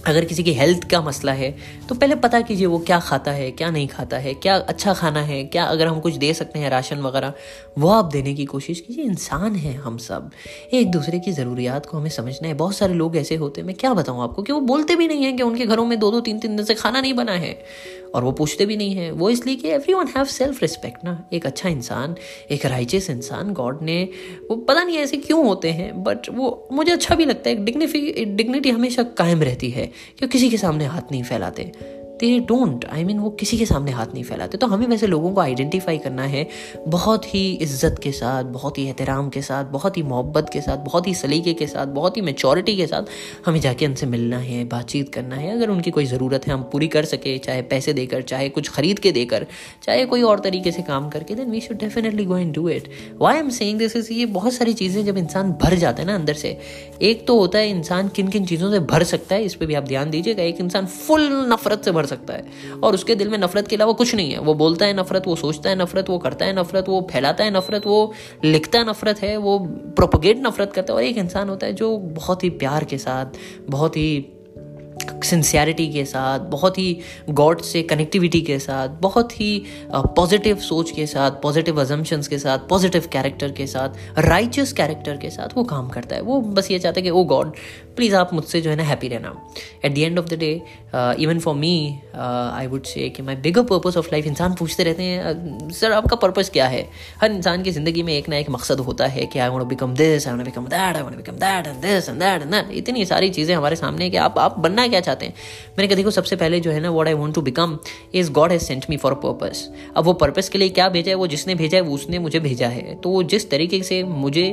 अगर किसी की हेल्थ का मसला है तो पहले पता कीजिए वो क्या खाता है, क्या नहीं खाता है, क्या अच्छा खाना है, क्या अगर हम कुछ दे सकते हैं राशन वगैरह, वो आप देने की कोशिश कीजिए। इंसान है हम सब। एक दूसरे की ज़रूरियात को हमें समझना है। बहुत सारे लोग ऐसे होते हैं। मैं क्या बताऊँ आपको कि वो बोलते भी नहीं हैं कि उनके घरों में दो दो तीन तीन दिन से खाना नहीं बना है। और वो पूछते भी नहीं है। वो इसलिए कि everyone have self respect ना। एक अच्छा इंसान, एक राइचियस इंसान गॉड ने, वो पता नहीं ऐसे क्यों होते हैं बट वो, मुझे अच्छा भी लगता है। डिग्निफी डिग्निटी हमेशा कायम रहती है। कि किसी के सामने हाथ नहीं फैलाते। दे डोंट आई मीन वो किसी के सामने हाथ नहीं फैलाते। तो हमें वैसे लोगों को आइडेंटिफाई करना है बहुत ही इज़्ज़त के साथ, बहुत ही एहतराम के साथ, बहुत ही मोहब्बत के साथ, बहुत ही सलीके के साथ, बहुत ही मेचोरिटी के साथ हमें जाके उनसे मिलना है, बातचीत करना है। अगर उनकी कोई ज़रूरत है, हम पूरी कर सके, चाहे पैसे देकर, चाहे कुछ खरीद के देकर, चाहे कोई और तरीके से काम करके then we should definitely go and do it why am saying this is ये बहुत सारी चीज़ें जब इंसान भर जाता है ना अंदर से एक तो होता है, इंसान किन किन चीज़ों से भर सकता है, इस पर भी आप ध्यान दीजिएगा, एक इंसान फुल नफरत से भर सकता है। और उसके दिल में नफरत के अलावा कुछ नहीं है। वो बोलता है नफरत, वो सोचता है नफरत, वो करता है नफरत, वो फैलाता है नफरत, वो लिखता नफरत है, वो प्रोपोगेट नफरत करता है। और एक इंसान होता है जो बहुत ही प्यार के साथ, बहुत ही सिंसियरिटी के साथ, बहुत ही गॉड से कनेक्टिविटी के साथ, बहुत ही पॉजिटिव सोच के साथ पॉजिटिव अजम्पन्स के साथ पॉजिटिव कैरेक्टर के साथ राइचियस कैरेक्टर के साथ वो काम करता है। वो बस ये चाहता है कि ओ गॉड प्लीज़ आप मुझसे जो है ना हैप्पी रहना। At the end of the day even for me I would say कि my bigger purpose of life इंसान पूछते रहते हैं सर uh, आपका पर्पज़ क्या है? हर इंसान की ज़िंदगी में एक ना एक मकसद होता है कि I want become this I become that I become that this and that and that इतनी सारी चीज़ें हमारे सामने कि आप आप बनना क्या चाहते हैं? मैंने कहा देखो सबसे पहले जो है ना what I want to become is God has sent me for purpose अब वो पर्पज़ के लिए क्या भेजा है? वो जिसने भेजा है वो उसने मुझे भेजा है। तो जिस तरीके से मुझे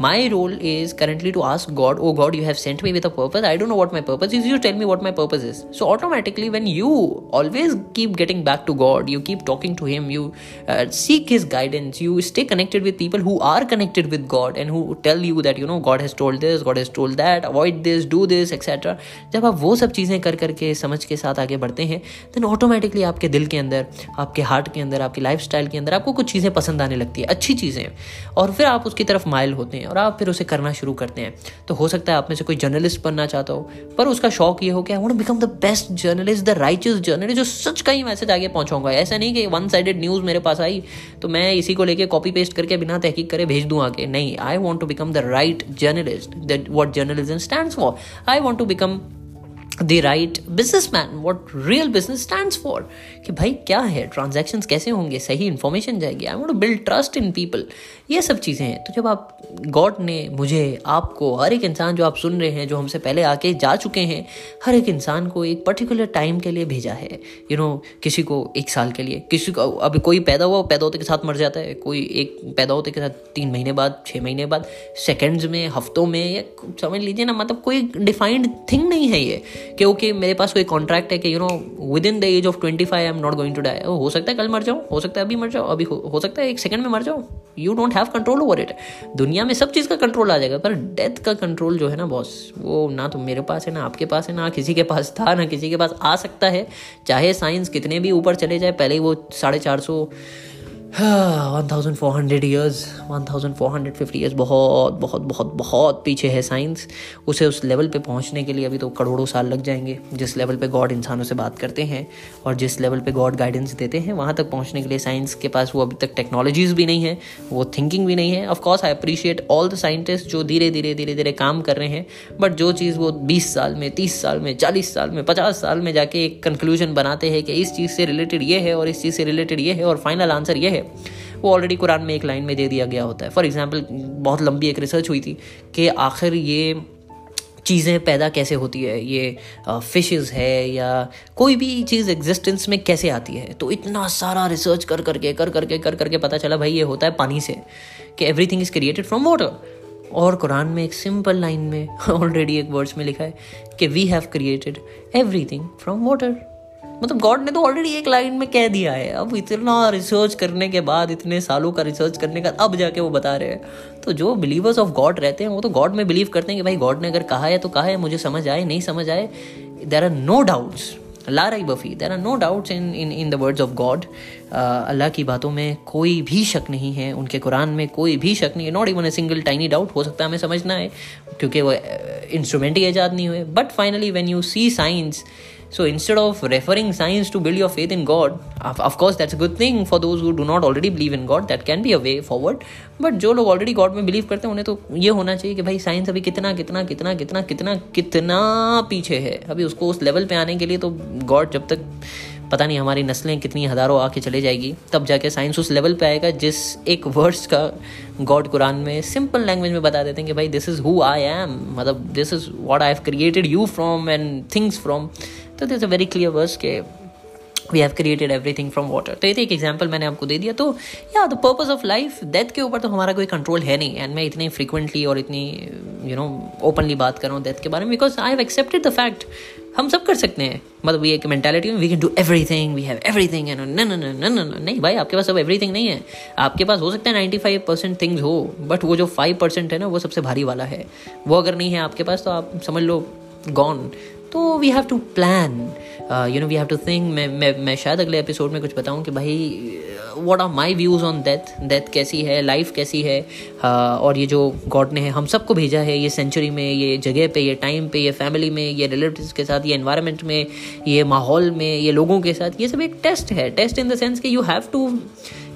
my role is currently to ask God oh God you have sent me with a purpose I don't know what my purpose is you tell me what my purpose is so automatically when you always keep getting back to god you keep talking to him you uh, seek his guidance you stay connected with people who are connected with god and who tell you that you know god has told this god has told that avoid this do this etc जब आप वो सब चीज़ें कर करके समझ के साथ आगे बढ़ते हैं देन ऑटोमेटिकली आपके दिल के अंदर आपके हार्ट के अंदर आपकी लाइफ के अंदर आपको कुछ चीज़ें पसंद आने लगती है अच्छी चीज़ें और फिर आप उसकी तरफ़ माइल होते हैं और आप फिर उसे करना शुरू करते हैं तो हो सकता है आप में से कोई जर्नलिस्ट बनना चाहता हो। पर उसका शौक ये हो कि I want become the best journalist the righteous journalist जो सच का ही मैसेज आगे पहुंचाऊँगा। ऐसा नहीं कि वन साइडेड न्यूज़ मेरे पास आई तो मैं इसी को लेकर कॉपी पेस्ट करके बिना तहकीक करे भेज दूँ आगे। नहीं I want to become the right journalist that what journalism stand for I want to become the right businessman what real business stand for कि भाई क्या है? ट्रांजेक्शन कैसे होंगे? सही इन्फॉर्मेशन जाएगी। I want build trust in people ये सब चीज़ें हैं। तो जब आप गॉड ने मुझे आपको हर एक इंसान जो आप सुन रहे हैं जो हमसे पहले आके जा चुके हैं हर एक इंसान को एक पर्टिकुलर टाइम के लिए भेजा है। यू you नो know, किसी को एक साल के लिए किसी को अभी कोई पैदा हुआ पैदा होते के साथ मर जाता है। कोई एक पैदा होते के साथ तीन महीने बाद छः महीने बाद सेकेंड्स में हफ्तों में या समझ लीजिए ना मतलब कोई डिफाइंड थिंग नहीं है ये। कि ओके मेरे पास कोई कॉन्ट्रैक्ट है कि you know within the age of twenty five I am not going to die हो सकता है कल मर जाओ हो सकता है अभी मर जाओ अभी हो, हो सकता है एक सेकंड में मर जाओ you don't have control over it दुनिया में सब चीज़ का कंट्रोल आ जाएगा पर डेथ का कंट्रोल जो है ना बॉस वो ना तो मेरे पास है ना आपके पास है ना किसी के पास था ना किसी के पास आ सकता है. चाहे साइंस कितने भी ऊपर चले जाए पहले ही वो साढ़े चार सौ one thousand four hundred years one thousand four hundred fifty years बहुत बहुत बहुत बहुत पीछे है साइंस उसे उस लेवल पे पहुँचने के लिए अभी तो करोड़ों साल लग जाएँगे। जिस लेवल पे गॉड इंसानों से बात करते हैं और जिस लेवल पे गॉड गाइडेंस देते हैं, वहाँ तक पहुँचने के लिए साइंस के पास वो अभी तक टेक्नोलॉजीज़ भी नहीं है, वो थिंकिंग भी नहीं है। Of course I appreciate all the scientist जो धीरे धीरे धीरे धीरे काम कर रहे हैं बट जो चीज़ वो बीस साल में, तीस साल में, चालीस साल में, पचास साल में जाके एक कंक्लूजन बनाते हैं कि इस चीज़ से रिलेटेड ये है और इस चीज़ से रिलेटेड ये है और फाइनल आंसर ये है। वो ऑलरेडी कुरान में एक लाइन में दे दिया गया होता है। फॉर एग्ज़ाम्पल बहुत लंबी एक रिसर्च हुई थी कि आखिर ये चीज़ें पैदा कैसे होती है? ये फिशेस है या कोई भी चीज़ एग्जिस्टेंस में कैसे आती है? तो इतना सारा रिसर्च कर करके कर करके कर करके पता चला, भाई, ये होता है पानी से कि everything is created from water और कुरान में एक सिंपल लाइन में ऑलरेडी एक वर्ड्स में लिखा है कि we have created everything from water मतलब गॉड ने तो ऑलरेडी एक लाइन में कह दिया है, अब इतना रिसर्च करने के बाद, इतने सालों का रिसर्च करने का अब जाके वो बता रहे हैं। तो जो बिलीवर्स ऑफ़ गॉड रहते हैं, वो तो गॉड में बिलीव करते हैं कि भाई गॉड ने अगर कहा है तो कहा है, मुझे समझ आए, नहीं समझ आए। देर आर नो डाउट्स ला रही buffy there are no doubts in in in the words of God Allah की बातों में कोई भी शक नहीं है, उनके कुरान में कोई भी शक नहीं है not even a single tiny doubt हो सकता है हमें समझना है, क्योंकि वो इंस्ट्रूमेंट ही ईजाद नहीं हुए। But finally when you see science So instead of referring science to build your faith in God, of, course that's a good thing for those who do not already believe in God. That can be a way forward. But जो लोग already God में believe करते हैं उन्हें तो ये होना चाहिए कि भाई साइंस अभी कितना कितना कितना कितना कितना कितना पीछे है अभी उसको उस लेवल पे आने के लिए तो गॉड जब तक पता नहीं हमारी नस्लें कितनी हज़ारों आके चले जाएगी तब जाके साइंस उस लेवल पे आएगा जिस एक वर्ड्स का गॉड कुरान में सिंपल लैंग्वेज में बता देते हैं कि भाई this is who I am मतलब this is what I have created you from and things from तो this a very clear verse के we have created everything from water तो ये एक एग्ज़ाम्पल मैंने आपको दे दिया। तो या the purpose of life death के ऊपर तो हमारा कोई कंट्रोल है नहीं। एंड मैं इतनी फ्रिक्वेंटली और इतनी यू नो ओपनली बात कर रहा हूँ डेथ के बारे में। Because I have accepted the fact हम सब कर सकते हैं। मतलब ये एक mentality we can do everything we have everything and न न नहीं भाई, आपके पास सब एवरीथिंग नहीं है। आपके पास हो सकता है नाइन्टी फाइव परसेंट थिंग्स हो बट वो जो फाइव परसेंट है ना, वो सबसे भारी वाला है। वो अगर नहीं है आपके पास तो आप समझ लो गॉन तो we have to plan you know we have to think मैं मैं मैं शायद अगले एपिसोड में कुछ बताऊँ कि भाई what are my views on death death कैसी है? लाइफ कैसी है? Uh, और ये जो गॉड ने है हम सबको भेजा है ये सेंचुरी में ये जगह पे ये टाइम पे ये फैमिली में ये रिलेटिव के साथ ये इन्वायरमेंट में ये माहौल में ये लोगों के साथ ये सब एक टेस्ट है. टेस्ट इन द सेंस कि you have to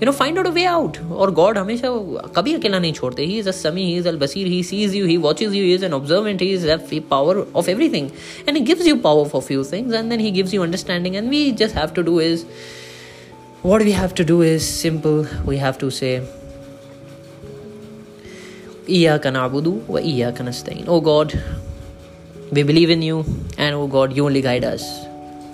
you know find out a way out और गॉड हमेशा कभी अकेला नहीं छोड़ते। ही इज़ अ समी ही इज़ अल बसीर he sees you he watches you is an observant he is power of everything and he gives you power for few things and then he gives you understanding and we just have to do is what we have to do is simple. We have to say iyaka na'budu wa iyaka nasta'in. Oh god, we believe in you and oh god, you only guide us.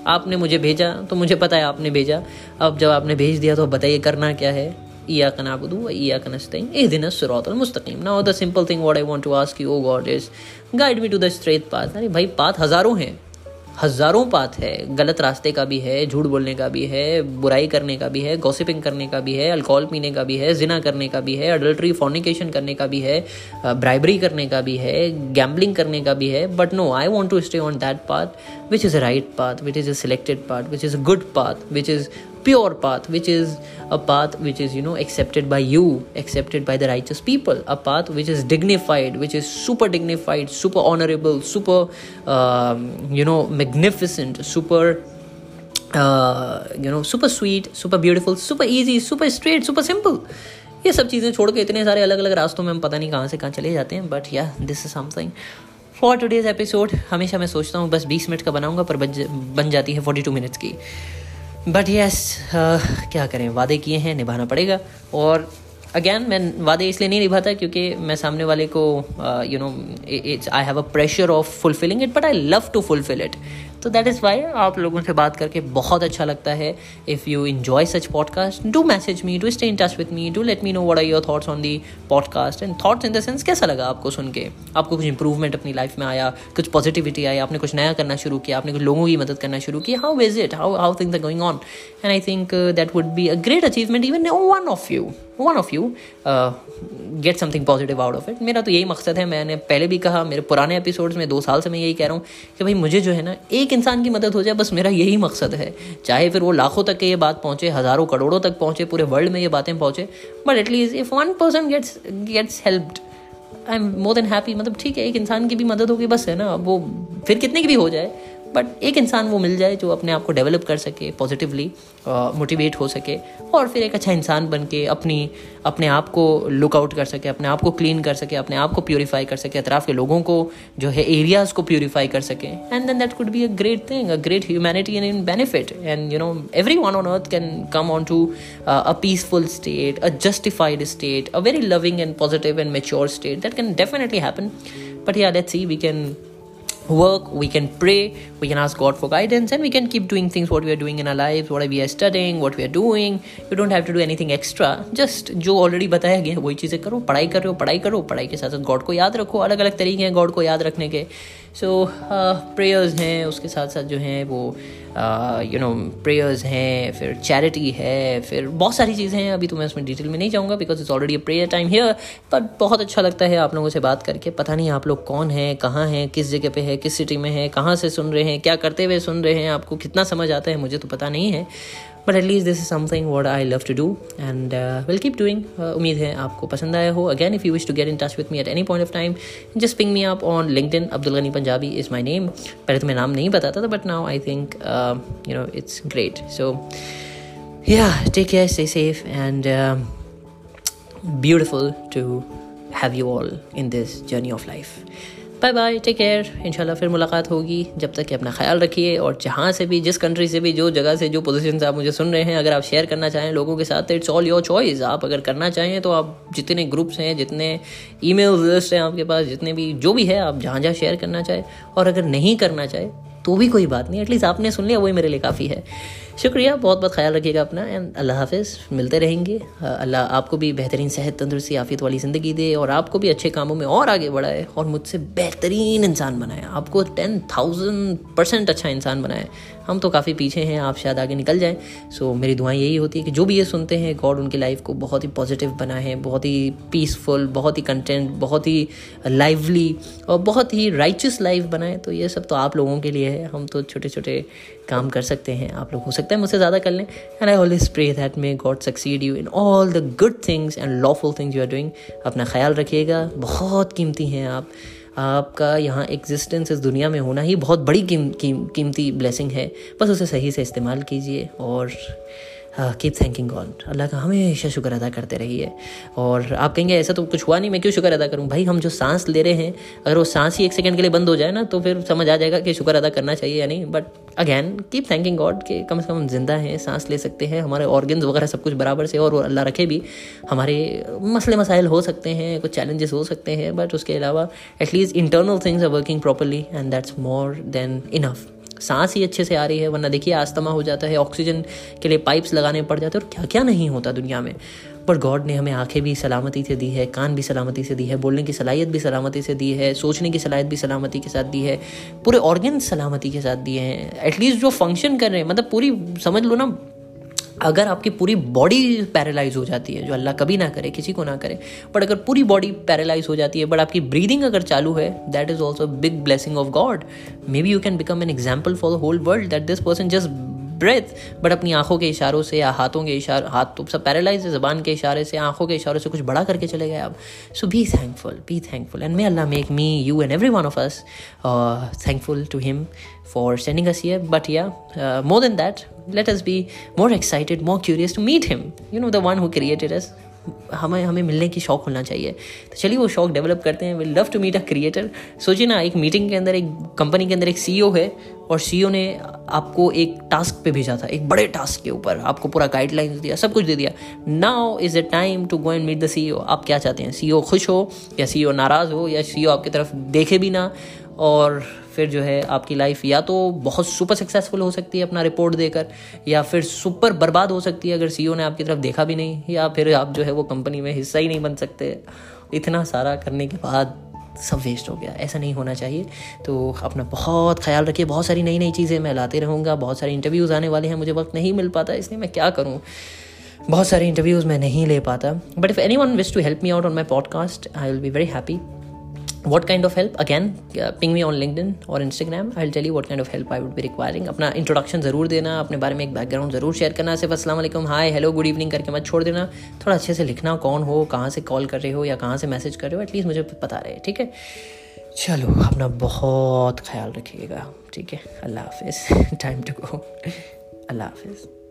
आपने मुझे भेजा तो मुझे पता है आपने भेजा। अब जब आपने भेज दिया तो बताइए करना क्या है? ईया कनाबुदू व ईया कनस्तीन ए दिन सुरौतल मुस्तकीम। Now the simple thing what I want to ask you oh God is guide me to the straight path अरे भाई, पाथ हज़ारों हैं। हज़ारों पाथ है। गलत रास्ते का भी है, झूठ बोलने का भी है, बुराई करने का भी है गॉसिपिंग करने का भी है अल्कोहल पीने का भी है, जिना करने का भी है अडल्ट्री फॉर्निकेशन करने का भी है ब्राइबरी करने का भी है गैम्बलिंग करने का भी है। But no I want to stay on that path which is a right path which is a selected path which is a good path which is pure path which is a path which is you know accepted by you accepted by the righteous people a path which is dignified which is super dignified super honourable super you know magnificent super you know super sweet super beautiful super easy super straight super simple ये सब चीज़ें छोड़ के इतने सारे अलग अलग रास्तों में हम पता नहीं कहाँ से कहाँ चले जाते हैं बट या this is something for today's episode हमेशा मैं सोचता हूँ, बस बीस मिनट का बनाऊँगा, पर बन जाती है फोर्टी टू मिनट्स की। बट यस yes, uh, क्या करें? वादे किए हैं निभाना पड़ेगा। और अगैन मैं वादे इसलिए नहीं निभाता क्योंकि मैं सामने वाले को you know it's I have a pressure of fulfilling it but I love to fulfil it तो दैट इज़ वाई आप लोगों से बात करके बहुत अच्छा लगता है। If you enjoy such podcast do message me do stay in touch with me do let me know what are your thoughts on the podcast and thoughts in the sense कैसा लगा आपको सुन के? आपको कुछ इंप्रूवमेंट अपनी life में आया? कुछ पॉजिटिविटी आई आपने कुछ नया करना शुरू किया? आपने कुछ लोगों की मदद करना शुरू किया how is it how how things are going on and I think that would be a great achievement even one of you one of you get something positive out of it मेरा तो यही मकसद है। मैंने पहले भी कहा, मेरे पुराने एपिसोड्स में, दो साल से मैं यही कह रहा हूँ कि भाई मुझे जो है ना, एक इंसान की मदद हो जाए, बस मेरा यही मकसद है। चाहे फिर वो लाखों तक के ये बात पहुँचे, हज़ारों करोड़ों तक पहुँचे, पूरे वर्ल्ड में ये बातें पहुँचे but at least if one person gets gets helped I am more than happy मतलब ठीक है, एक इंसान की भी मदद होगी, बस है ना, वो फिर कितने की भी हो जाए बट एक इंसान वो मिल जाए जो अपने आप को डेवलप कर सके पॉजिटिवली मोटिवेट हो सके और फिर एक अच्छा इंसान बन के अपनी, अपने आप को लुकआउट कर सके, अपने आप को क्लीन कर सके, अपने आप को प्योरीफाई कर सके, अतराफ के लोगों को जो है एरियाज़ को प्योरीफाई कर सके। And then that could be a great thing a great humanity and in benefit and you know every one on earth can come on to a peaceful state a justified state a very loving and positive and mature state that can definitely happen but yeah let's see we can work we can pray we can ask god for guidance and we can keep doing things what we are doing in our lives what we are studying what we are doing you don't have to do anything extra just जो already बताया गया वही चीज़ें करो पढ़ाई कर रहे हो पढ़ाई करो पढ़ाई के साथ साथ गॉड को याद रखो अलग अलग तरीके हैं गॉड को याद रखने के सो प्रेयर्स हैं, उसके साथ साथ जो हैं वो यू नो प्रेयर्स हैं, फिर चैरिटी है, फिर बहुत सारी चीज़ें हैं, अभी तो मैं उसमें डिटेल में नहीं जाऊँगा because it's already prayer time here but बहुत अच्छा लगता है आप लोगों से बात करके। पता नहीं आप लोग कौन हैं, कहाँ हैं, किस जगह पे है, किस सिटी में है, कहाँ से सुन रहे हैं, क्या करते हुए सुन रहे हैं, आपको कितना समझ आता है मुझे तो पता नहीं है। But at least this is something what I love to do and will keep doing उम्मीद है आपको पसंद आया हो. Again if you wish to get in touch with me at any point of time just ping me up on LinkedIn Abdul Ghani Punjabi is my name पहले तो मैं नाम नहीं बताता था but now I think you know it's great so yeah take care stay safe and beautiful to have you all in this journey of life. Bye bye take care इंशाल्लाह फिर मुलाकात होगी। जब तक कि अपना ख्याल रखिए और जहाँ से भी, जिस कंट्री से भी, जो जगह से, जो पोजिशन से आप मुझे सुन रहे हैं, अगर आप शेयर करना चाहें लोगों के साथ इट्स ऑल योर चॉइस आप अगर करना चाहें तो आप जितने ग्रुप्स हैं, जितने ईमेल लिस्ट हैं आपके पास, जितने भी, जो भी है, आप जहाँ जहाँ शेयर करना चाहें। और अगर नहीं करना चाहे तो भी कोई बात नहीं एटलीस्ट आपने सुन लिया, वही मेरे लिए काफ़ी है। शुक्रिया, बहुत बहुत ख्याल रखिएगा अपना एंड अल्लाह हाफिज़, मिलते रहेंगे। अल्लाह आपको भी बेहतरीन सेहत, तंदुरुस्ती आफियत वाली ज़िंदगी दे, और आपको भी अच्छे कामों में और आगे बढ़ाए, और मुझसे बेहतरीन इंसान बनाए। आपको टेन थाउज़ेंड परसेंट अच्छा इंसान बनाए। हम तो काफ़ी पीछे हैं, आप शायद आगे निकल जाएँ। सो मेरी दुआएँ यही होती है कि जो भी ये सुनते हैं गॉड उनकी लाइफ को बहुत ही पॉजिटिव बनाए बहुत ही पीसफुल बहुत ही कंटेंट बहुत ही लाइवली और बहुत ही राइचस लाइफ बनाए। तो ये सब तो आप लोगों के लिए है। हम तो छोटे छोटे काम कर सकते हैं आप लोग हो सकता है मुझसे ज़्यादा कर लें। And I always pray that may God succeed you in all the good things and lawful things you are doing अपना ख्याल रखिएगा बहुत कीमती हैं आप। आपका यहाँ एग्जिस्टेंस इस दुनिया में होना ही बहुत बड़ी कीम, कीम, कीमती ब्लेसिंग है। बस उसे सही से इस्तेमाल कीजिए और कीप थैंकिंग गॉड अल्लाह का हमेशा शुक्र अदा करते रहिए। और आप कहेंगे, ऐसा तो कुछ हुआ नहीं, मैं क्यों शुक्र अदा करूँ? भाई, हम जो सांस ले रहे हैं, अगर वो सांस ही एक सेकंड के लिए बंद हो जाए ना तो फिर समझ आ जाएगा कि शुक्र अदा करना चाहिए या नहीं। But again keep thanking God कि कम से कम हम ज़िंदा हैं, सांस ले सकते हैं, हमारे ऑर्गन्स वगैरह सब कुछ बराबर से और अल्लाह रखे भी। हमारे मसले मसाइल हो सकते हैं, कुछ चैलेंजेस हो सकते हैं बट उसके अलावा at least internal things are working properly and that's more than enough सांस ही अच्छे से आ रही है, वरना देखिए आस्तमा हो जाता है, ऑक्सीजन के लिए पाइप्स लगाने पड़ जाते हैं और क्या क्या नहीं होता दुनिया में। पर गॉड ने हमें आँखें भी सलामती से दी है, कान भी सलामती से दी है, बोलने की सलाहियत भी सलामती से दी है, सोचने की सलाहियत भी सलामती के साथ दी है, पूरे ऑर्गन सलामती के साथ दिए हैं। एटलीस्ट जो फ़ंक्शन कर रहे हैं मतलब पूरी समझ लो ना अगर आपकी पूरी बॉडी पैरालाइज हो जाती है, जो अल्लाह कभी ना करे, किसी को ना करे बट अगर पूरी बॉडी पैरालाइज हो जाती है बट आपकी ब्रीदिंग अगर चालू है that is also big blessing of God may be you can become an example for the whole world that this person just breath but अपनी आँखों के इशारों से या हाथों के इशारे, हाथ तो सब पैरालाइज है, जबान के इशारे से, आँखों के इशारों से कुछ बड़ा करके चले गए आप। So be thankful be thankful and may Allah make me you and every one of us thankful to him for sending us here but yeah more than that let us be more excited more curious to meet him. You know the one who created us. हमें हमें मिलने की शौक होना चाहिए। तो चलिए वो शौक डेवलप करते हैं। Will love to meet a creator सोचिए ना, एक मीटिंग के अंदर, एक कंपनी के अंदर एक सीईओ है और सीईओ ने आपको एक टास्क पे भेजा था, एक बड़े टास्क के ऊपर। आपको पूरा गाइडलाइंस दिया, सब कुछ दे दिया। Now is the time to go and meet the CEO आप क्या चाहते हैं? सीईओ खुश हो या सीईओ नाराज़ हो या सीईओ आपकी तरफ़ देखे भी ना? और फिर जो है आपकी लाइफ या तो बहुत सुपर सक्सेसफुल हो सकती है अपना रिपोर्ट देकर, या फिर सुपर बर्बाद हो सकती है अगर सीईओ ने आपकी तरफ़ देखा भी नहीं, या फिर आप जो है वो कंपनी में हिस्सा ही नहीं बन सकते। इतना सारा करने के बाद सब वेस्ट हो गया। ऐसा नहीं होना चाहिए। तो अपना बहुत ख्याल रखिए। बहुत सारी नई नई चीज़ें मैं लाते रहूँगा। बहुत सारे इंटरव्यूज़ आने वाले हैं। मुझे वक्त नहीं मिल पाता, इसलिए मैं क्या करूँ? बहुत सारे इंटरव्यूज़ मैं नहीं ले पाता। But if any one wish to help me out on my podcast I will be very happy what kind of help? Again uh, ping me on linkedin or instagram. I'll tell you what kind of help i would be requiring. अपना introduction ज़रूर देना अपने बारे में एक background ज़रूर share करना सिर्फ़ वालेकुम हाय हेलो गुड इवनिंग करके मत छोड़ देना थोड़ा अच्छे से लिखना कौन हो कहाँ से कॉल कर रहे हो या कहाँ से मैसेज कर रहे हो एटलीस्ट मुझे पता रहे ठीक है चलो अपना बहुत ख्याल रखिएगा ठीक है अल्लाह हाफिज़ टाइम टू गो अल्लाह हाफिज़